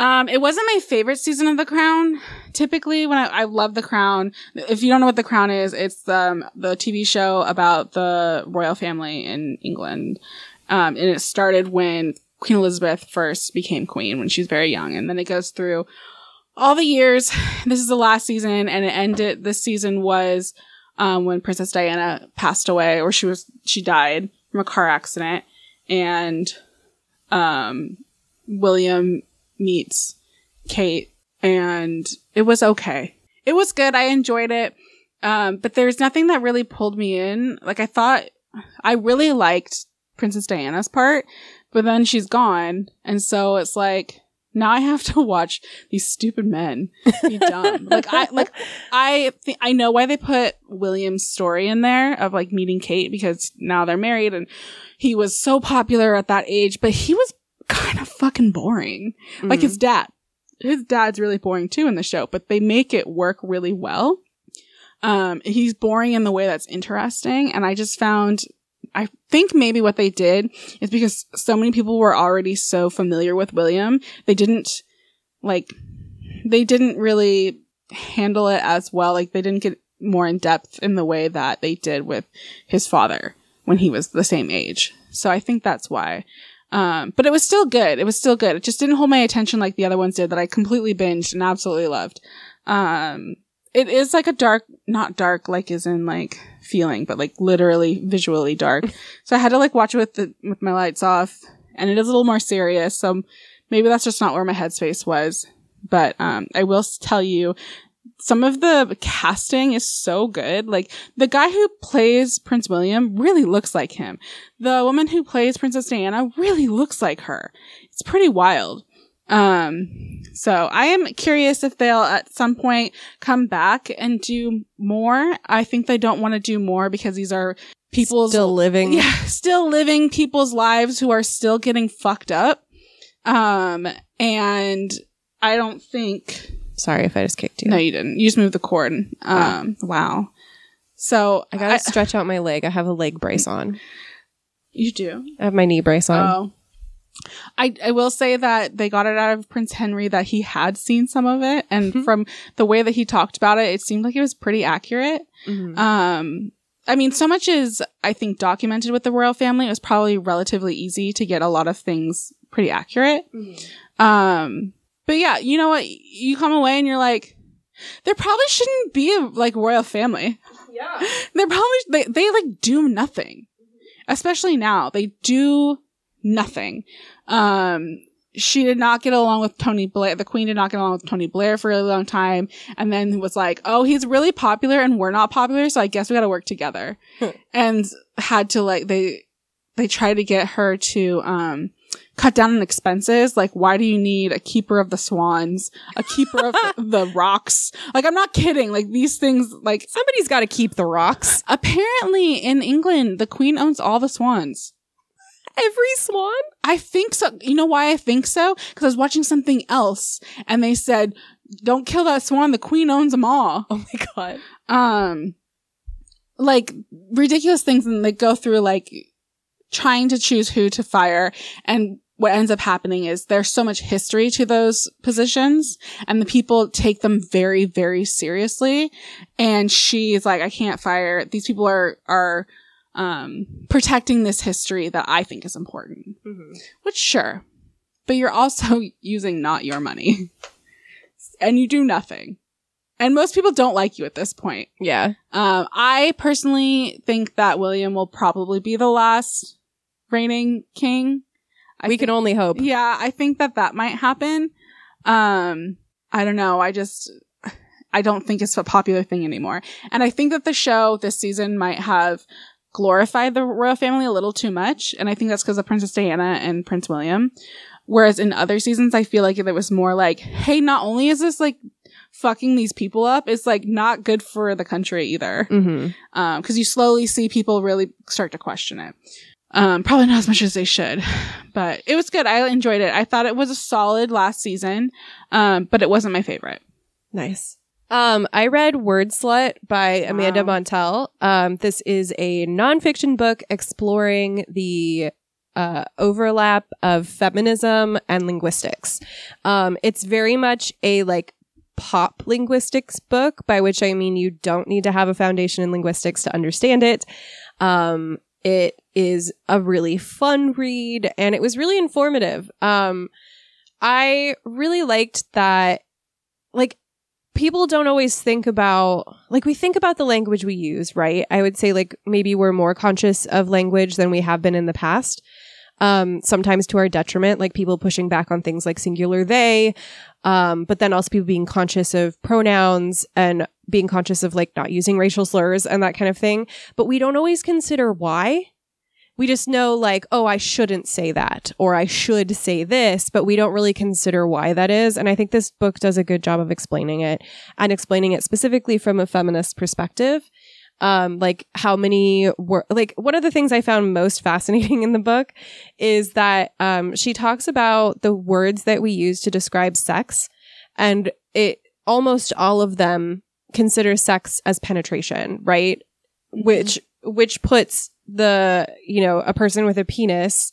Um, it wasn't my favorite season of The Crown. Typically, when I, I love The Crown, if you don't know what The Crown is, it's um the TV show about the royal family in England. Um, and it started when Queen Elizabeth first became queen when she was very young, and then it goes through all the years. This is the last season, and it ended. This season was um, when Princess Diana passed away, or she was she died from a car accident, and um, William meets Kate, and it was okay. It was good. I enjoyed it, um, but there's nothing that really pulled me in. Like I thought, I really liked Princess Diana's part, but then she's gone, and so it's like now I have to watch these stupid men be dumb. like I like I think I know why they put William's story in there of like meeting Kate because now they're married and he was so popular at that age, but he was kind of fucking boring. Like his dad. His dad's really boring too in the show, but they make it work really well. Um, he's boring in the way that's interesting, and I just found I think maybe what they did is because so many people were already so familiar with William, they didn't like they didn't really handle it as well. Like they didn't get more in depth in the way that they did with his father when he was the same age. So I think that's why. Um, but it was still good. It was still good. It just didn't hold my attention like the other ones did that I completely binged and absolutely loved. Um, it is like a dark, not dark, like is in like feeling, but like literally visually dark. so I had to like watch it with the, with my lights off and it is a little more serious. So maybe that's just not where my headspace was. But, um, I will tell you some of the casting is so good. Like the guy who plays Prince William really looks like him. The woman who plays Princess Diana really looks like her. It's pretty wild. Um, so I am curious if they'll at some point come back and do more. I think they don't want to do more because these are people's
still living.
yeah, still living people's lives who are still getting fucked up. Um, and I don't think
Sorry if I just kicked you.
no, you didn't. You just moved the cord. Um, wow. So
I gotta stretch out my leg. I have a leg brace on.
you do.
I have my knee brace on.
Oh. I, I will say that they got it out of Prince Henry that he had seen some of it. And
Mhm.
from the way that he talked about it, it seemed like it was pretty accurate.
Mhm.
Um, I mean, so much is, I think, documented with the royal family. It was probably relatively easy to get a lot of things pretty accurate. Um, but yeah, you know what? You come away and you're like, there probably shouldn't be a like royal family.
Yeah.
They're probably they they like do nothing. Especially now. They do nothing. Um she did not get along with Tony Blair. The queen did not get along with Tony Blair for a really long time. And then was like, oh, he's really popular and we're not popular. So I guess we got to work together.
Hmm.
and had to like, they, they tried to get her to, um, cut down on expenses. Like, why do you need a keeper of the swans, a keeper of the rocks? Like, I'm not kidding. Like, these things, like,
Somebody's got to keep the rocks.
apparently in England, the queen owns all the swans.
Every swan.
I think so. You know why I think so? Because I was watching something else and they said, don't kill that swan. The queen owns them all.
Oh my god.
Um, like ridiculous things and they go through like trying to choose who to fire. And what ends up happening is there's so much history to those positions and the people take them very very seriously. And she's like I can't fire. These people are are um protecting this history that I think is important. Which sure. But you're also using not your money. And you do nothing. And most people don't like you at this point.
Yeah.
um, I personally think that William will probably be the last reigning king. I
we
think-
can only hope.
yeah, I think that that might happen. Um, I don't know. I just, I don't think it's a popular thing anymore. And I think that the show this season might have glorified the royal family a little too much. And I think that's because of Princess Diana and Prince William. Whereas in other seasons, I feel like it was more like, hey, not only is this like fucking these people up, it's like not good for the country either
Mm-hmm.
um because you slowly see people really start to question it um probably not as much as they should but it was good i enjoyed it i thought it was a solid last season um but it wasn't my favorite
Nice. Um, I read Word Slut by Amanda
Wow.
Montell. Um, this is a nonfiction book exploring the uh, overlap of feminism and linguistics. Um, it's very much a like pop linguistics book, by which I mean you don't need to have a foundation in linguistics to understand it. Um, it is a really fun read and it was really informative. Um, I really liked that, like, people don't always think about, like, we think about the language we use, right? I would say, like, maybe we're more conscious of language than we have been in the past. Um, sometimes to our detriment, like people pushing back on things like singular they, um, but then also people being conscious of pronouns and being conscious of like not using racial slurs and that kind of thing. But we don't always consider why. We just know like, oh, I shouldn't say that or I should say this, but we don't really consider why that is. And I think this book does a good job of explaining it and explaining it specifically from a feminist perspective. Um, like how many were like one of the things I found most fascinating in the book is that um, she talks about the words that we use to describe sex, and it almost all of them consider sex as penetration, right? Which which puts the you know a person with a penis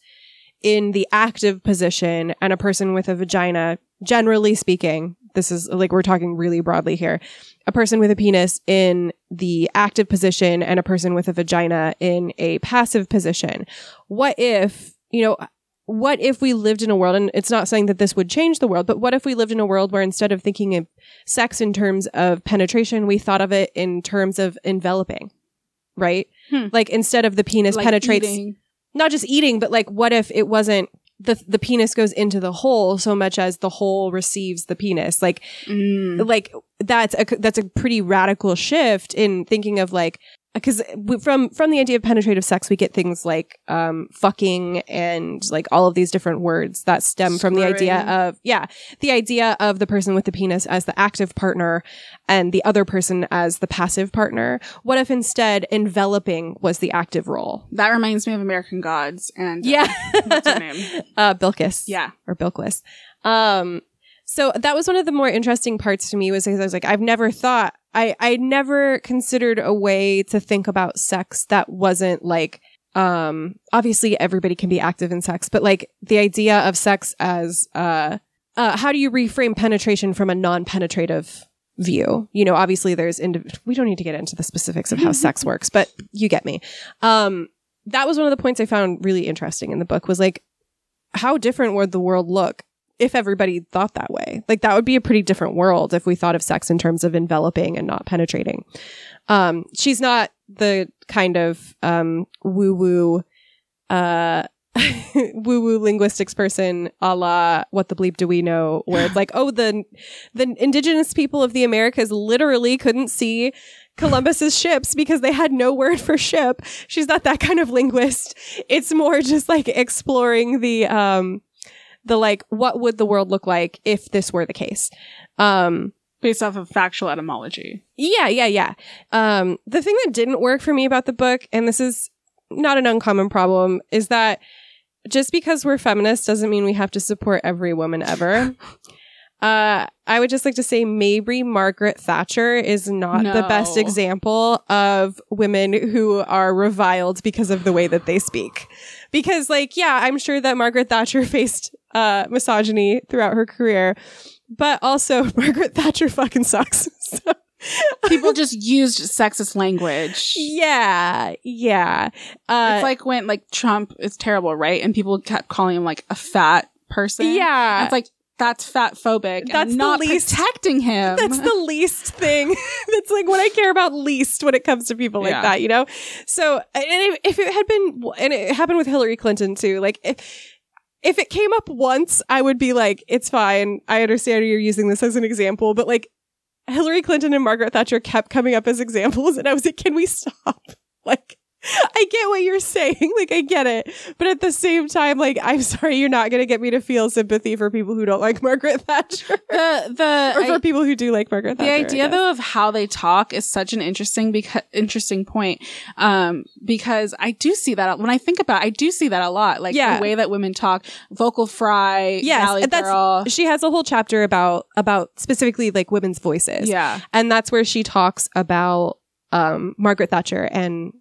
in the active position and a person with a vagina generally speaking this is like we're talking really broadly here a person with a penis in the active position and a person with a vagina in a passive position what if you know what if we lived in a world and it's not saying that this would change the world but what if we lived in a world where instead of thinking of sex in terms of penetration we thought of it in terms of enveloping right
Hmm.
like instead of the penis
Like
penetrates
eating.
not just eating, but like what if it wasn't the the penis goes into the hole so much as the hole receives the penis? Like
Mm.
like that's a that's a pretty radical shift in thinking of like because from from the idea of penetrative sex we get things like um fucking and like all of these different words that stem from the idea of yeah the idea of the person with the penis as the active partner and the other person as the passive partner. What if instead enveloping was the active role?
That reminds me of american gods and uh,
yeah.
what's her name?
Uh bilkis.
Yeah.
Or Bilquis. Um, so that was one of the more interesting parts to me was because I was like, I've never thought, I, I never considered a way to think about sex that wasn't like, um, obviously everybody can be active in sex, but like the idea of sex as, uh, uh, how do you reframe penetration from a non-penetrative view? You know, obviously there's, indiv- we don't need to get into the specifics of how sex works, but you get me. Um, that was one of the points I found really interesting in the book was like, how different would the world look if everybody thought that way? Like that would be a pretty different world if we thought of sex in terms of enveloping and not penetrating. Um, she's not the kind of um, woo woo, uh, woo woo linguistics person, a la what the bleep do we know? Where it's like, oh, the the indigenous people of the Americas literally couldn't see Columbus's ships because they had no word for ship. She's not that kind of linguist. It's more just like exploring the um the like what would the world look like if this were the case. Um
based off of factual etymology
yeah, yeah, yeah. Um the thing that didn't work for me about the book and this is not an uncommon problem is that just because we're feminists doesn't mean we have to support every woman ever. Uh, I would just like to say maybe Margaret Thatcher is not the best example of women who are reviled because of the way that they speak. Because, like, yeah, I'm sure that Margaret Thatcher faced uh, misogyny throughout her career, but also Margaret Thatcher fucking sucks. so,
People just used sexist language.
yeah, yeah. Uh,
it's like when like Trump is terrible, right? And people kept calling him like a fat person.
yeah.
It's like that's fat phobic.
That's the
not
least-
protecting him.
That's the least thing. That's like what I care about least when it comes to people like
Yeah.
that, you know? So, and if, if it had been, and it happened with Hillary Clinton too, like if, if it came up once, I would be like, it's fine. I understand you're using this as an example, but like Hillary Clinton and Margaret Thatcher kept coming up as examples. And I was like, can we stop? Like, I get what you're saying. Like, I get it. But at the same time, like, I'm sorry, you're not going to get me to feel sympathy for people who don't like Margaret Thatcher
the the
or for
I-
people who do like Margaret
the
Thatcher. I
idea though of how they talk is such an interesting because interesting point um because i do see that when i think about it, i do see that a lot like
Yeah.
the way that women talk vocal fry
Yes,
Valley
and that's-
girl
she has a whole chapter about about specifically like women's voices.
yeah
And that's where she talks about um Margaret Thatcher and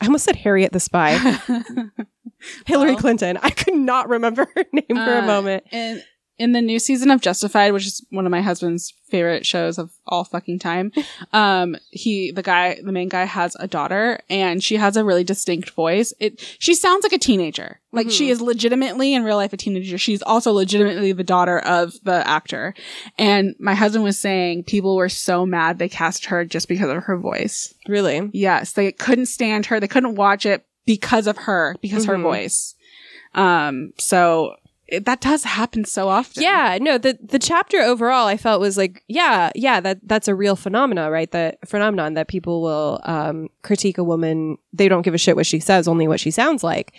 I almost said Harriet the Spy. Hillary
Well.
Clinton. I could not remember her name for a
Uh,
moment.
in in the new season of Justified, which is one of my husband's favorite shows of all fucking time, um, he the guy the main guy has a daughter and she has a really distinct voice. It she sounds like a teenager. Like
Mhm.
she is legitimately in real life a teenager. She's also legitimately the daughter of the actor. And my husband was saying people were so mad they cast her just because of her voice.
Really?
Yes, they couldn't stand her. They couldn't watch it because of her, because her
Mhm.
voice. Um, so that does happen so often.
Yeah, no, the the chapter overall I felt was like, yeah, yeah, that that's a real phenomena, right? That phenomenon that people will um critique a woman, they don't give a shit what she says, only what she sounds like.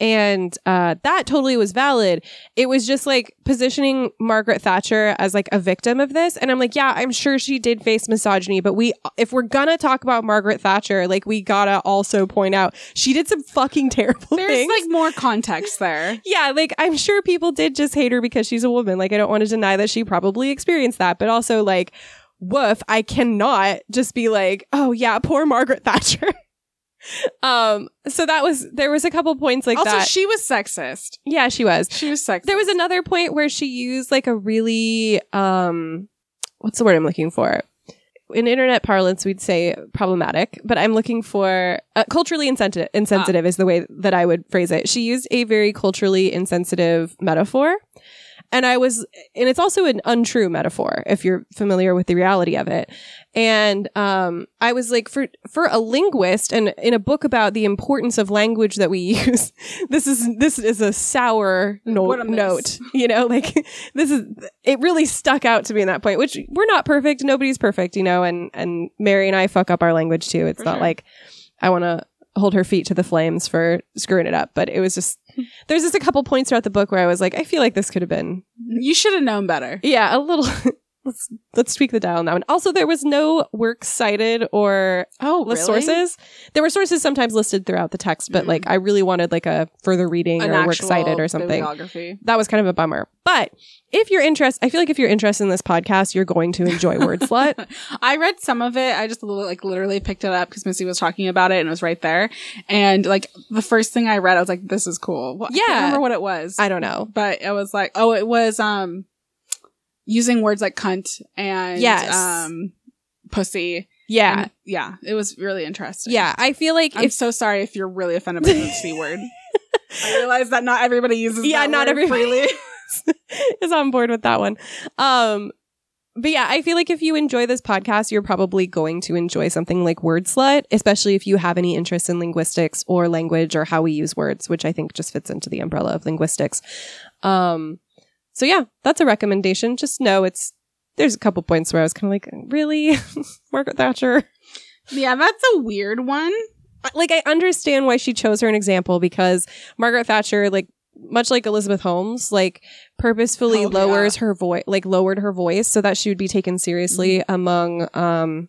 And uh that totally was valid. It was just like positioning Margaret Thatcher as like a victim of this. And I'm like, yeah, I'm sure she did face misogyny, but we if we're gonna talk about Margaret Thatcher, like we gotta also point out she did some fucking terrible
There's
things.
like more context there.
Yeah, like I'm sure people did just hate her because she's a woman. Like I don't want to deny that she probably experienced that, but also like woof, I cannot just be like, "Oh yeah, poor Margaret Thatcher." um so that was there was a couple points like
also,
that.
she was sexist.
yeah, she was.
She was sexist.
There was another point where she used like a really um what's the word I'm looking for? In internet parlance, we'd say problematic, but I'm looking for uh, culturally insensitive. Insensitive is the way that I would phrase it. She used a very culturally insensitive metaphor, and I was, and it's also an untrue metaphor if you're familiar with the reality of it. And um, I was like, for for a linguist, and in a book about the importance of language that we use, this is this is a sour no-
a
note. You know, like this is it really stuck out to me in that point. Which we're not perfect, nobody's perfect, you know, and and Merri and I fuck up our language too. It's
For
not
sure.
like I want to hold her feet to the flames for screwing it up, but it was just there's just a couple points throughout the book where I was like, I feel like this could have been
you should have known better.
yeah, a little. Let's let's tweak the dial on that one. Also, there was no works cited or
Oh,
the sources. There were sources sometimes listed throughout the text, but
Mm.
like I really wanted like a further reading
An
or
works
cited or something.
bibliography.
That was kind of a bummer. But if you're interested, I feel like if you're interested in this podcast, you're going to enjoy Word Slut.
I read some of it. I just li- like literally picked it up because Missy was talking about it and it was right there. And like the first thing I read, I was like, "This is cool." Well, I
Yeah.
remember what it was.
I don't know.
but it was like, "Oh, it was um using words like cunt and
Yes.
um pussy."
Yeah,
And, yeah, it was really interesting.
yeah. I feel like
I'm
if
so sorry if you're really offended by the c word. I realize that not everybody uses.
yeah,
that
not
word
everybody
freely.
is on board with that one. Um, but yeah, I feel like if you enjoy this podcast, you're probably going to enjoy something like Word Slut, especially if you have any interest in linguistics or language or how we use words, which I think just fits into the umbrella of linguistics. Um, so yeah, that's a recommendation. Just know it's there's a couple points where I was kind of like, really, Margaret Thatcher.
Yeah, that's a weird one.
Like I understand why she chose her an example because Margaret Thatcher, like much like Elizabeth Holmes, like purposefully
Oh, yeah.
lowers her voice, like lowered her voice so that she would be taken seriously
Mm-hmm.
among um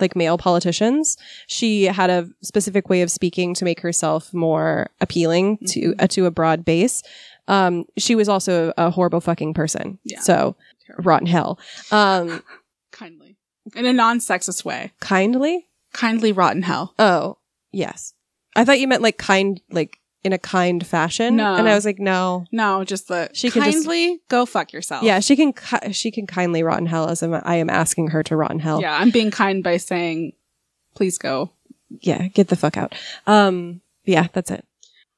like male politicians. She had a specific way of speaking to make herself more appealing to
Mhm.
uh, to a broad base. Um, she was also a horrible fucking person.
Yeah.
So rotten hell. Um,
kindly in a non-sexist way.
kindly.
Kindly rotten hell.
Oh, yes. I thought you meant like kind, like in a kind fashion.
No.
and I was like, no.
No, just the
She can
kindly go fuck yourself.
Yeah, she can. ki- She can kindly rotten hell as I'm, I am asking her to rotten hell.
Yeah, I'm being kind by saying, please go.
yeah, get the fuck out. Um, yeah, that's it.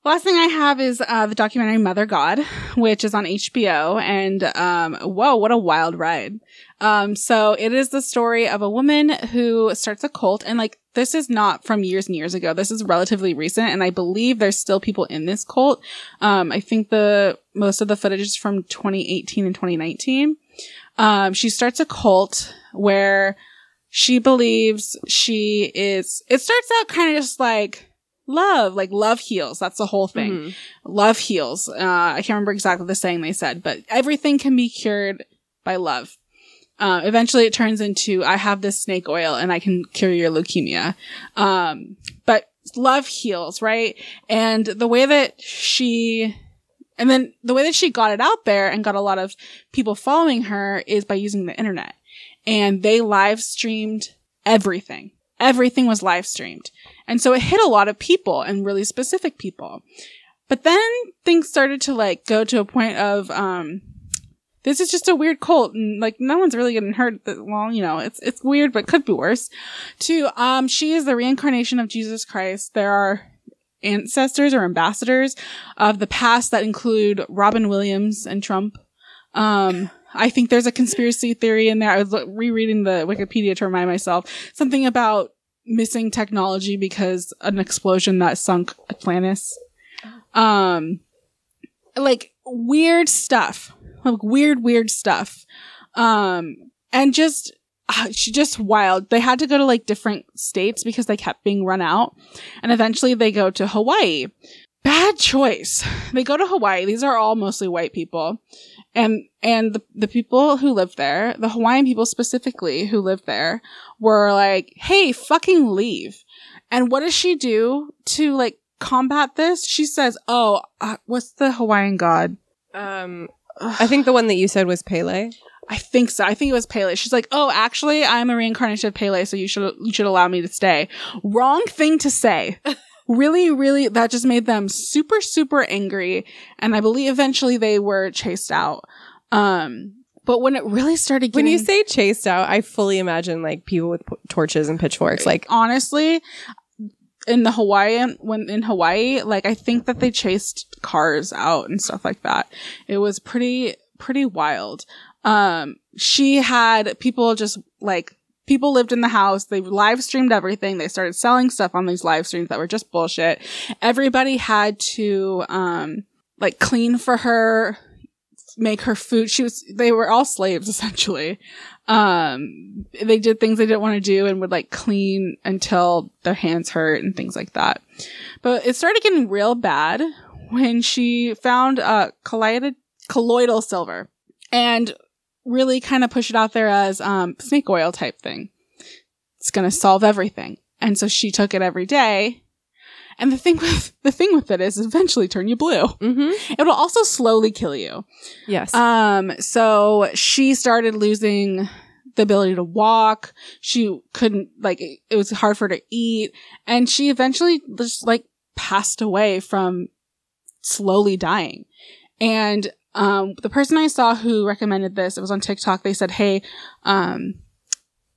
Last thing I have is uh, the documentary Mother God, which is on HBO. And um, whoa, what a wild ride. Um, so it is the story of a woman who starts a cult. And like, this is not from years and years ago. This is relatively recent. And I believe there's still people in this cult. Um, I think the most of the footage is from 2018 and 2019. Um, she starts a cult where she believes she is, it starts out kind of just like, love, like love heals. That's the whole thing.
Mhm.
Love heals. Uh, I can't remember exactly the saying they said, but everything can be cured by love. Uh, eventually it turns into, I have this snake oil and I can cure your leukemia. Um, but love heals, right? And the way that she, and then the way that she got it out there and got a lot of people following her is by using the internet. And they live streamed everything. Everything was live streamed. And so it hit a lot of people and really specific people. But then things started to like go to a point of, um, this is just a weird cult and like no one's really getting hurt. Well, you know, it's, it's weird, but could be worse. To, um, she is the reincarnation of Jesus Christ. There are ancestors or ambassadors of the past that include Robin Williams and Trump. Um, I think there's a conspiracy theory in there. I was rereading the Wikipedia to remind myself something about missing technology because an explosion that sunk Atlantis. Um, like weird stuff, like weird, weird stuff. Um, and just, uh, she just wild. They had to go to like different states because they kept being run out. And eventually they go to Hawaii. Bad choice. They go to Hawaii. These are all mostly white people. And, and the, the people who lived there, the Hawaiian people specifically who lived there were like, Hey, fucking leave. And what does she do to like combat this? She says, Oh, uh, what's the Hawaiian god?
Um, I think the one that you said was Pele.
I think so. I think it was Pele. She's like, "Oh, actually, I'm a reincarnation of Pele, so you should you should allow me to stay." Wrong thing to say. really, really, that just made them super, super angry, and I believe eventually they were chased out. Um, but when it really started getting, When
you say chased out, I fully imagine like people with p- torches and pitchforks. Like,
honestly, in the Hawaiian when in Hawaii, like I think that they chased cars out and stuff like that. It was pretty pretty wild. Um she had people just like people lived in the house, they live streamed everything, they started selling stuff on these live streams that were just bullshit. Everybody had to um like clean for her, make her food. She was they were all slaves essentially um they did things they didn't want to do and would like clean until their hands hurt and things like that but it started getting real bad when she found uh colloidal colloidal silver and really kind of push it out there as um snake oil type thing it's gonna solve everything and so she took it every day and the thing with the thing with it is eventually turn you blue
mm-hmm.
it will also slowly kill you
yes.
um, so she started losing the ability to walk. She couldn't, like, it it was hard for her to eat. And she eventually just, like, passed away from slowly dying. And, um, the person I saw who recommended this, it was on TikTok, they said, hey, um,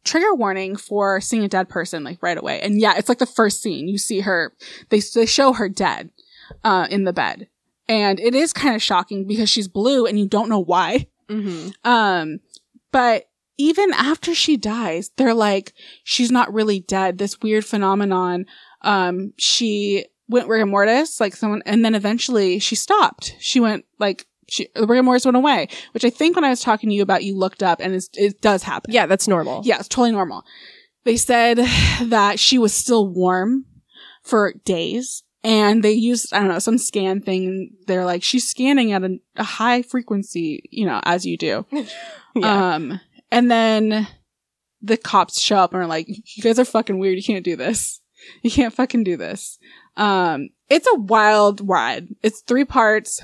trigger warning for seeing a dead person, like, right away. And yeah, it's like the first scene. You see her, they, they show her dead, uh, in the bed. And it is kind of shocking because she's blue and you don't know why.
mm-hmm.
Um, but even after she dies, they're like, she's not really dead. This weird phenomenon. Um, she went rigor mortis, like someone, and then eventually she stopped. She went like, she, the rigor went away, which I think when I was talking to you about, you looked up and it's, it does happen.
Yeah, that's normal.
Yeah, it's totally normal. They said that she was still warm for days. And they used, I don't know, some scan thing. They're like, she's scanning at a, a high frequency, you know, as you do.
Yeah.
Um, and then the cops show up and are like, you guys are fucking weird. You can't do this. You can't fucking do this. Um, it's a wild ride. It's three parts.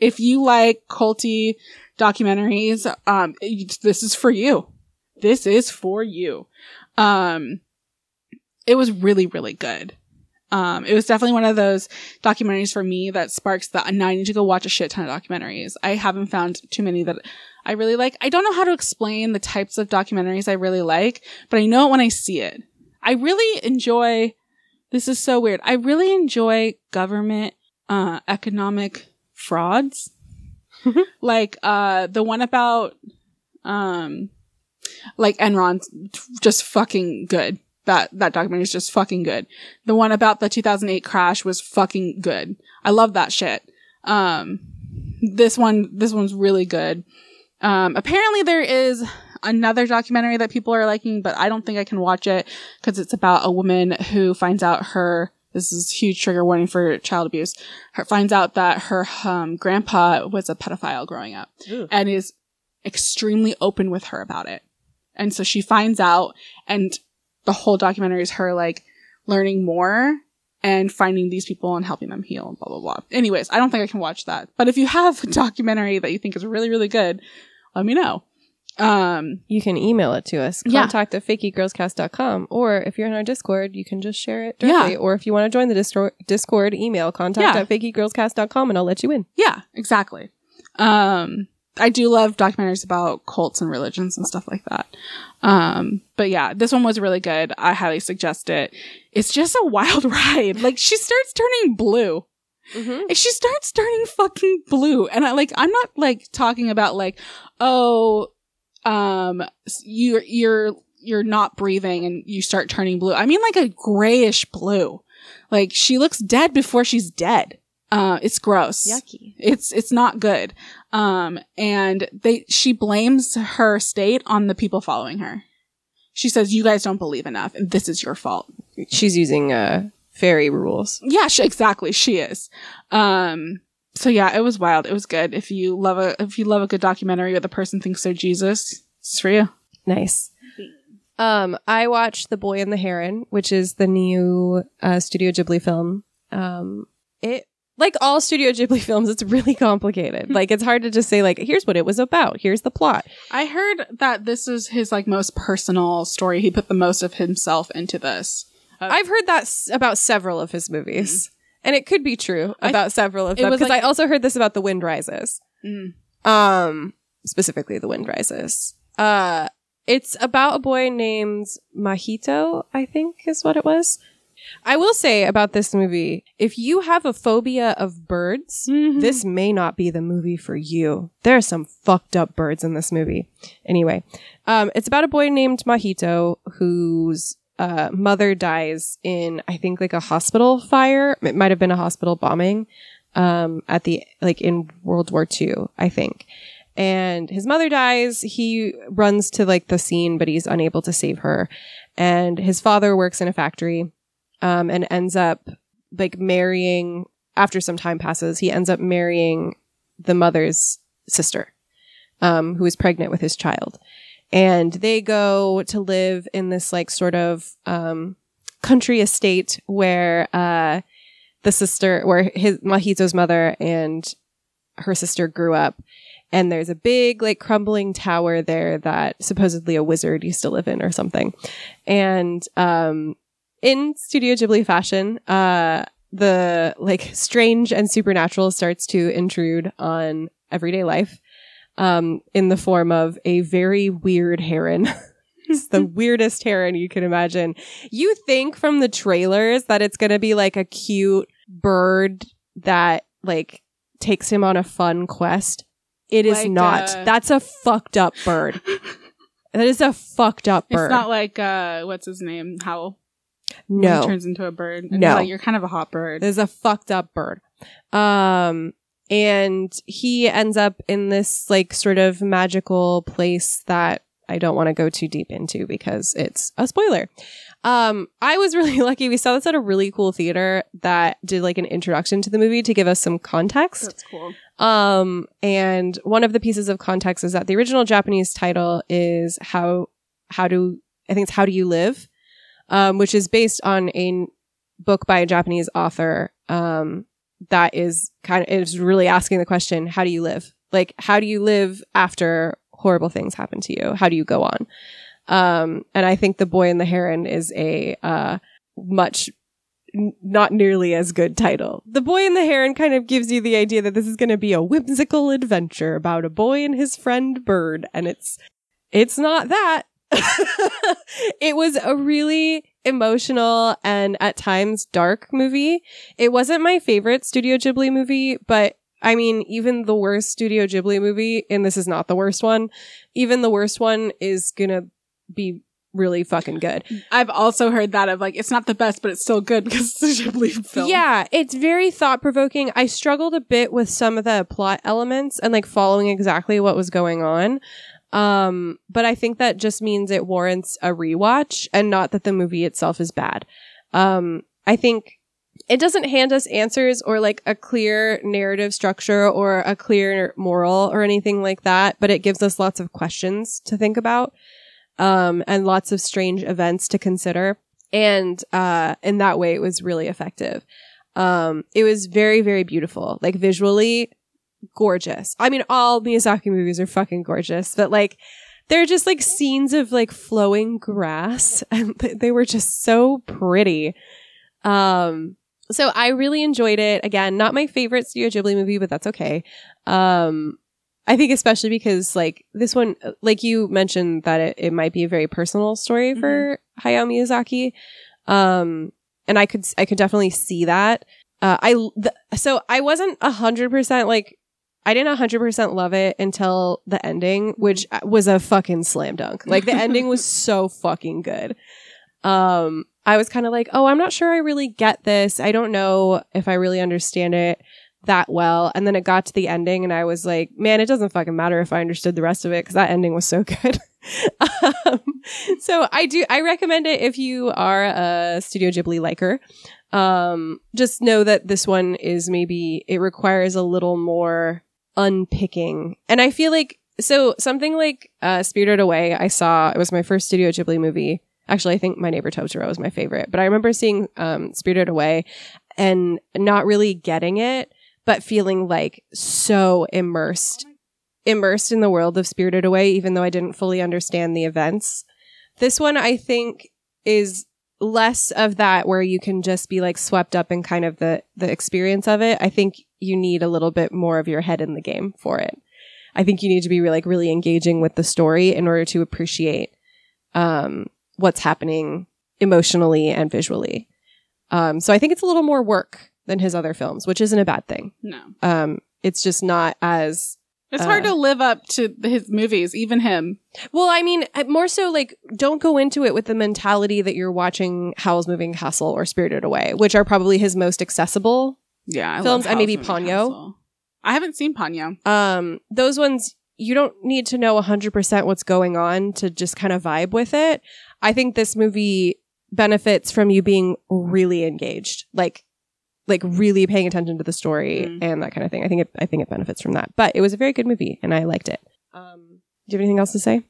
If you like culty documentaries, um, this is for you. This is for you. Um, it was really, really good. Um, it was definitely one of those documentaries for me that sparks the, now I need to go watch a shit ton of documentaries. I haven't found too many that I really like. I don't know how to explain the types of documentaries I really like, but I know it when I see it. I really enjoy, this is so weird. I really enjoy government, uh, economic frauds. like, uh, the one about, um, like Enron's just fucking good that that documentary is just fucking good. The one about the 2008 crash was fucking good. I love that shit. Um, this one, this one's really good. Um, apparently there is another documentary that people are liking, but I don't think I can watch it because it's about a woman who finds out her, this is huge trigger warning for child abuse, her, finds out that her, um, grandpa was a pedophile growing up
Ew.
and is extremely open with her about it. And so she finds out and the whole documentary is her like learning more and finding these people and helping them heal and blah blah blah. Anyways, I don't think I can watch that. But if you have a documentary that you think is really really good, let me know. Um,
You can email it to us.
Yeah.
Contact at fakegeekgirlscast.com. Or if you're in our Discord, you can just share it directly.
Yeah.
Or if you want to join the Distor- Discord, email contact
Yeah.
at fakegeekgirlscast.com and I'll let you in.
yeah, exactly. Um, I do love documentaries about cults and religions and stuff like that. Um, but yeah, this one was really good. I highly suggest it. It's just a wild ride. Like she starts turning blue.
Mm-hmm.
She starts turning fucking blue. And I like, I'm not like talking about like, oh, um, you're, you're, you're not breathing and you start turning blue. I mean like a grayish blue. Like she looks dead before she's dead. Uh, it's gross.
Yucky.
It's, it's not good. Um, and they, she blames her state on the people following her. She says, you guys don't believe enough and this is your fault.
She's using uh, fairy rules.
Yeah, she, exactly. She is. Um, so yeah, it was wild. It was good. If you love a, if you love a good documentary where the person thinks they're Jesus, it's for you.
Nice. Um, I watched The Boy and the Heron, which is the new uh, Studio Ghibli film. Um, it like all Studio Ghibli films, it's really complicated. like it's hard to just say like, here's what it was about. Here's the plot.
I heard that this is his like most personal story. He put the most of himself into this.
I've heard that s- about several of his movies, and it could be true about several of them because
like-
I also heard this about The Wind Rises.
Mm.
Um, specifically The Wind Rises. Uh, it's about a boy named Mahito, I think is what it was. I will say about this movie, if you have a phobia of birds,
Mhm.
this may not be the movie for you. There are some fucked up birds in this movie. Anyway, um, it's about a boy named Mahito whose uh, mother dies in, I think, like a hospital fire. It might have been a hospital bombing um, at the like in World War II, I think. And his mother dies. He runs to like the scene, but he's unable to save her. And his father works in a factory um, and ends up like marrying. After some time passes, he ends up marrying the mother's sister, um, who is pregnant with his child. And they go to live in this like sort of um, country estate where uh, the sister, where his Mahito's mother and her sister grew up. And there's a big, like, crumbling tower there that supposedly a wizard used to live in or something. And um, in Studio Ghibli fashion, uh, the like strange and supernatural starts to intrude on everyday life um, in the form of a very weird heron. it's the weirdest heron you can imagine. You think from the trailers that it's going to be like a cute bird that like takes him on a fun quest. It is
Like,
not.
uh,
That's a fucked up bird. that is a fucked up bird.
It's not like uh, what's his name? Howl.
no.
he turns into a bird.
No.
like, you're kind of a hot bird.
There's a fucked up bird. Um, and he ends up in this like sort of magical place that I don't want to go too deep into because it's a spoiler. Um, I was really lucky. We saw this at a really cool theater that did like an introduction to the movie to give us some context.
That's cool.
Um, and one of the pieces of context is that the original Japanese title is how, how do, I think it's How Do You Live? Um, which is based on a book by a Japanese author, um, that is kind of is really asking the question, how do you live? Like, how do you live after horrible things happen to you? How do you go on? Um, and I think The Boy and the Heron is a uh, much not nearly as good title. The Boy and the Heron kind of gives you the idea that this is going to be a whimsical adventure about a boy and his friend Bird, and it's it's not that. it was a really emotional and at times dark movie. It wasn't my favorite Studio Ghibli movie, but I mean, even the worst Studio Ghibli movie, and this is not the worst one, even the worst one is gonna be really fucking good.
I've also heard that of like it's not the best, but it's still good because it's a Ghibli film.
Yeah, it's very thought provoking. I struggled a bit with some of the plot elements and like following exactly what was going on. Um, but I think that just means it warrants a rewatch and not that the movie itself is bad. Um, I think it doesn't hand us answers or like a clear narrative structure or a clear moral or anything like that, but it gives us lots of questions to think about. Um, and lots of strange events to consider. And, uh, in that way, it was really effective. Um, it was very, very beautiful. Like visually, gorgeous. I mean, all Miyazaki movies are fucking gorgeous, but like, they're just like scenes of like flowing grass and they were just so pretty. Um, so I really enjoyed it. Again, not my favorite Studio Ghibli movie, but that's okay. Um, I think especially because like this one, like you mentioned that it, it might be a very personal story for Hayao Miyazaki. Um, and I could, I could definitely see that. Uh, I, th- so I wasn't a hundred percent like, I didn't a hundred percent love it until the ending, which was a fucking slam dunk. Like the ending was so fucking good. Um, I was kind of like, oh, I'm not sure I really get this. I don't know if I really understand it that well. And then it got to the ending and I was like, man, it doesn't fucking matter if I understood the rest of it because that ending was so good. um, so I do, I recommend it if you are a Studio Ghibli liker. Um, just know that this one is maybe, it requires a little more unpicking. And I feel like, so something like, uh, Spirited Away, I saw, it was my first Studio Ghibli movie. Actually, I think My Neighbor Totoro was my favorite, but I remember seeing, um, Spirited Away and not really getting it, but feeling like so immersed, immersed in the world of Spirited Away, even though I didn't fully understand the events. This one, I think, is less of that where you can just be like swept up in kind of the, the experience of it. I think you need a little bit more of your head in the game for it. I think you need to be like really engaging with the story in order to appreciate, um, what's happening emotionally and visually. Um, so I think it's a little more work than his other films, which isn't a bad thing.
No.
Um, it's just not as
It's hard
Uh,
to live up to his movies, even him.
well. I mean, uh, more so like don't go into it with the mentality that you're watching Howl's Moving Castle or Spirited Away, which are probably his most accessible.
Yeah. I
Films, and maybe Ponyo.
Castle. I haven't seen Ponyo.
Um, those ones you don't need to know 100% what's going on to just kind of vibe with it. I think this movie benefits from you being really engaged, like like really paying attention to the story
Mm.
and that kind of thing. I think it I think it benefits from that. But it was a very good movie and I liked it. Um, do you have anything else to say?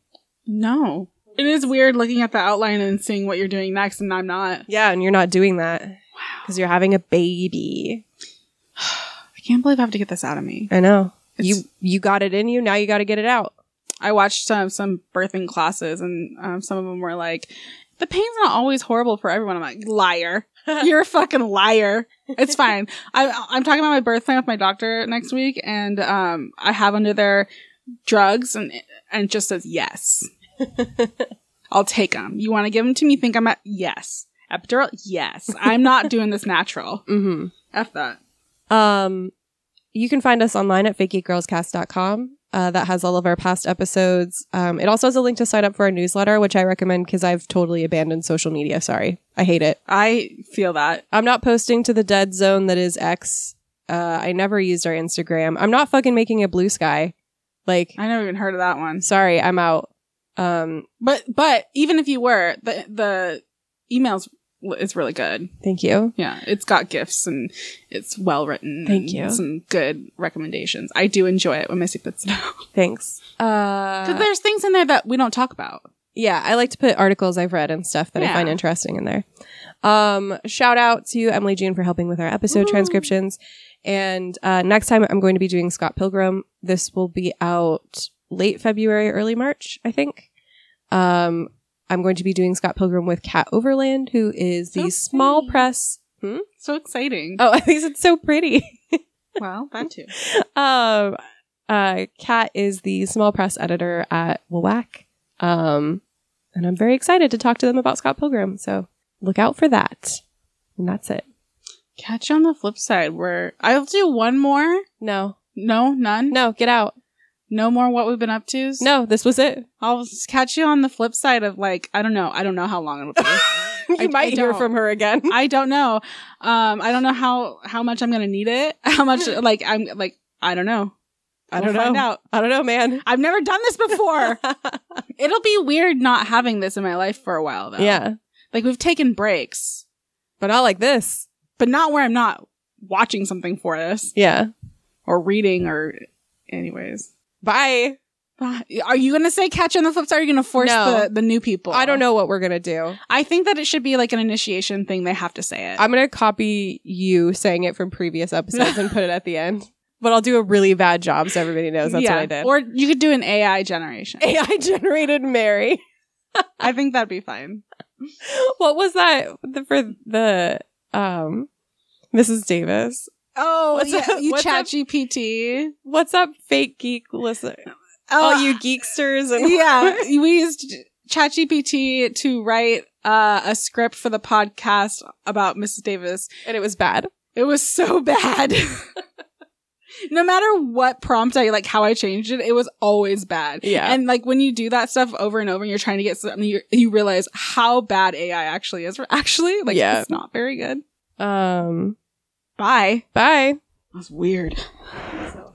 No. It is weird looking at the outline and seeing what you're doing next, and I'm not.
Yeah, and you're not doing that
Wow.
because you're having a baby.
I can't believe I have to get this out of me.
I know.
It's-
you you got it in you. Now you got to get it out.
I watched some some birthing classes, and um, some of them were like, "The pain's not always horrible for everyone." I'm like, "Liar! You're a fucking liar." It's fine. I, I'm talking about my birth plan with my doctor next week, and um, I have under there drugs, and and it just says yes. I'll take them. You want to give them to me? Think I'm at yes. Epidural? Yes. I'm not doing this natural.
mm-hmm.
F that.
Um, you can find us online at fakegeekgirlscast.com. Uh, that has all of our past episodes. Um, it also has a link to sign up for our newsletter, which I recommend because I've totally abandoned social media. Sorry. I hate it.
I feel that.
I'm not posting to the dead zone that is X. Uh, I never used our Instagram. I'm not fucking making a Bluesky. Like,
I never even heard of that one.
sorry, I'm out. Um,
But but even if you were, the the emails is really good.
thank you.
Yeah, it's got gifts and it's well written.
Thank you.
Some good recommendations. I do enjoy it when Missy puts it out
Thanks.
because
Uh,
there's things in there that we don't talk about.
yeah, I like to put articles I've read and stuff that I find interesting in there. Um, shout out to Emily June for helping with our episode
Woo.
transcriptions. And uh, next time I'm going to be doing Scott Pilgrim. This will be out late February, early March, I think. Um, I'm going to be doing Scott Pilgrim with Kat Overland, who is the
So
small
pretty.
press.
So exciting.
Oh, I think it's so pretty.
well, that too.
um, uh, Kat is the small press editor at WAC. Um, and I'm very excited to talk to them about Scott Pilgrim. So look out for that. And that's it.
Catch you on the flip side where I'll do one more.
No,
No, none.
no, get out.
No more what we've been up to.
No, this was it.
I'll catch you on the flip side of like I don't know. I don't know how long it'll be.
you
I-
might
I
hear from her again.
I don't know. Um, I don't know how how much I'm gonna need it. How much like I'm like I don't know.
I
We'll
don't
Find
know.
out.
I don't know, man.
I've never done this before. It'll be weird not having this in my life for a while though.
yeah,
like we've taken breaks,
but not like this.
but not where I'm not watching something for this
Yeah.
or reading or anyways.
Bye.
Are you gonna say catch on the flip side? Or are you gonna force
No.
the, the new people?
I don't know what we're gonna do.
I think that it should be like an initiation thing. They have to say it.
I'm gonna copy you saying it from previous episodes and put it at the end. But I'll do a really bad job so everybody knows that's what I did.
Or you could do an AI generation.
AI generated Merri.
I think that'd be fine.
what was that the, for the um Mrs. Davis?
Oh,
What's
yeah,
up-
you
what's
chat
up?
GPT.
What's up, fake geek listen? All you geeksters and
Oh, yeah, we used ChatGPT to write uh, a script for the podcast about Mrs. Davis.
and it was bad.
It was so bad. no matter what prompt I like, how I changed it, it was always bad.
Yeah.
and like when you do that stuff over and over, and you're trying to get something, you, you realize how bad AI actually is. Actually, like
Yeah.
it's not very good.
Um
Bye.
Bye.
That's weird. So.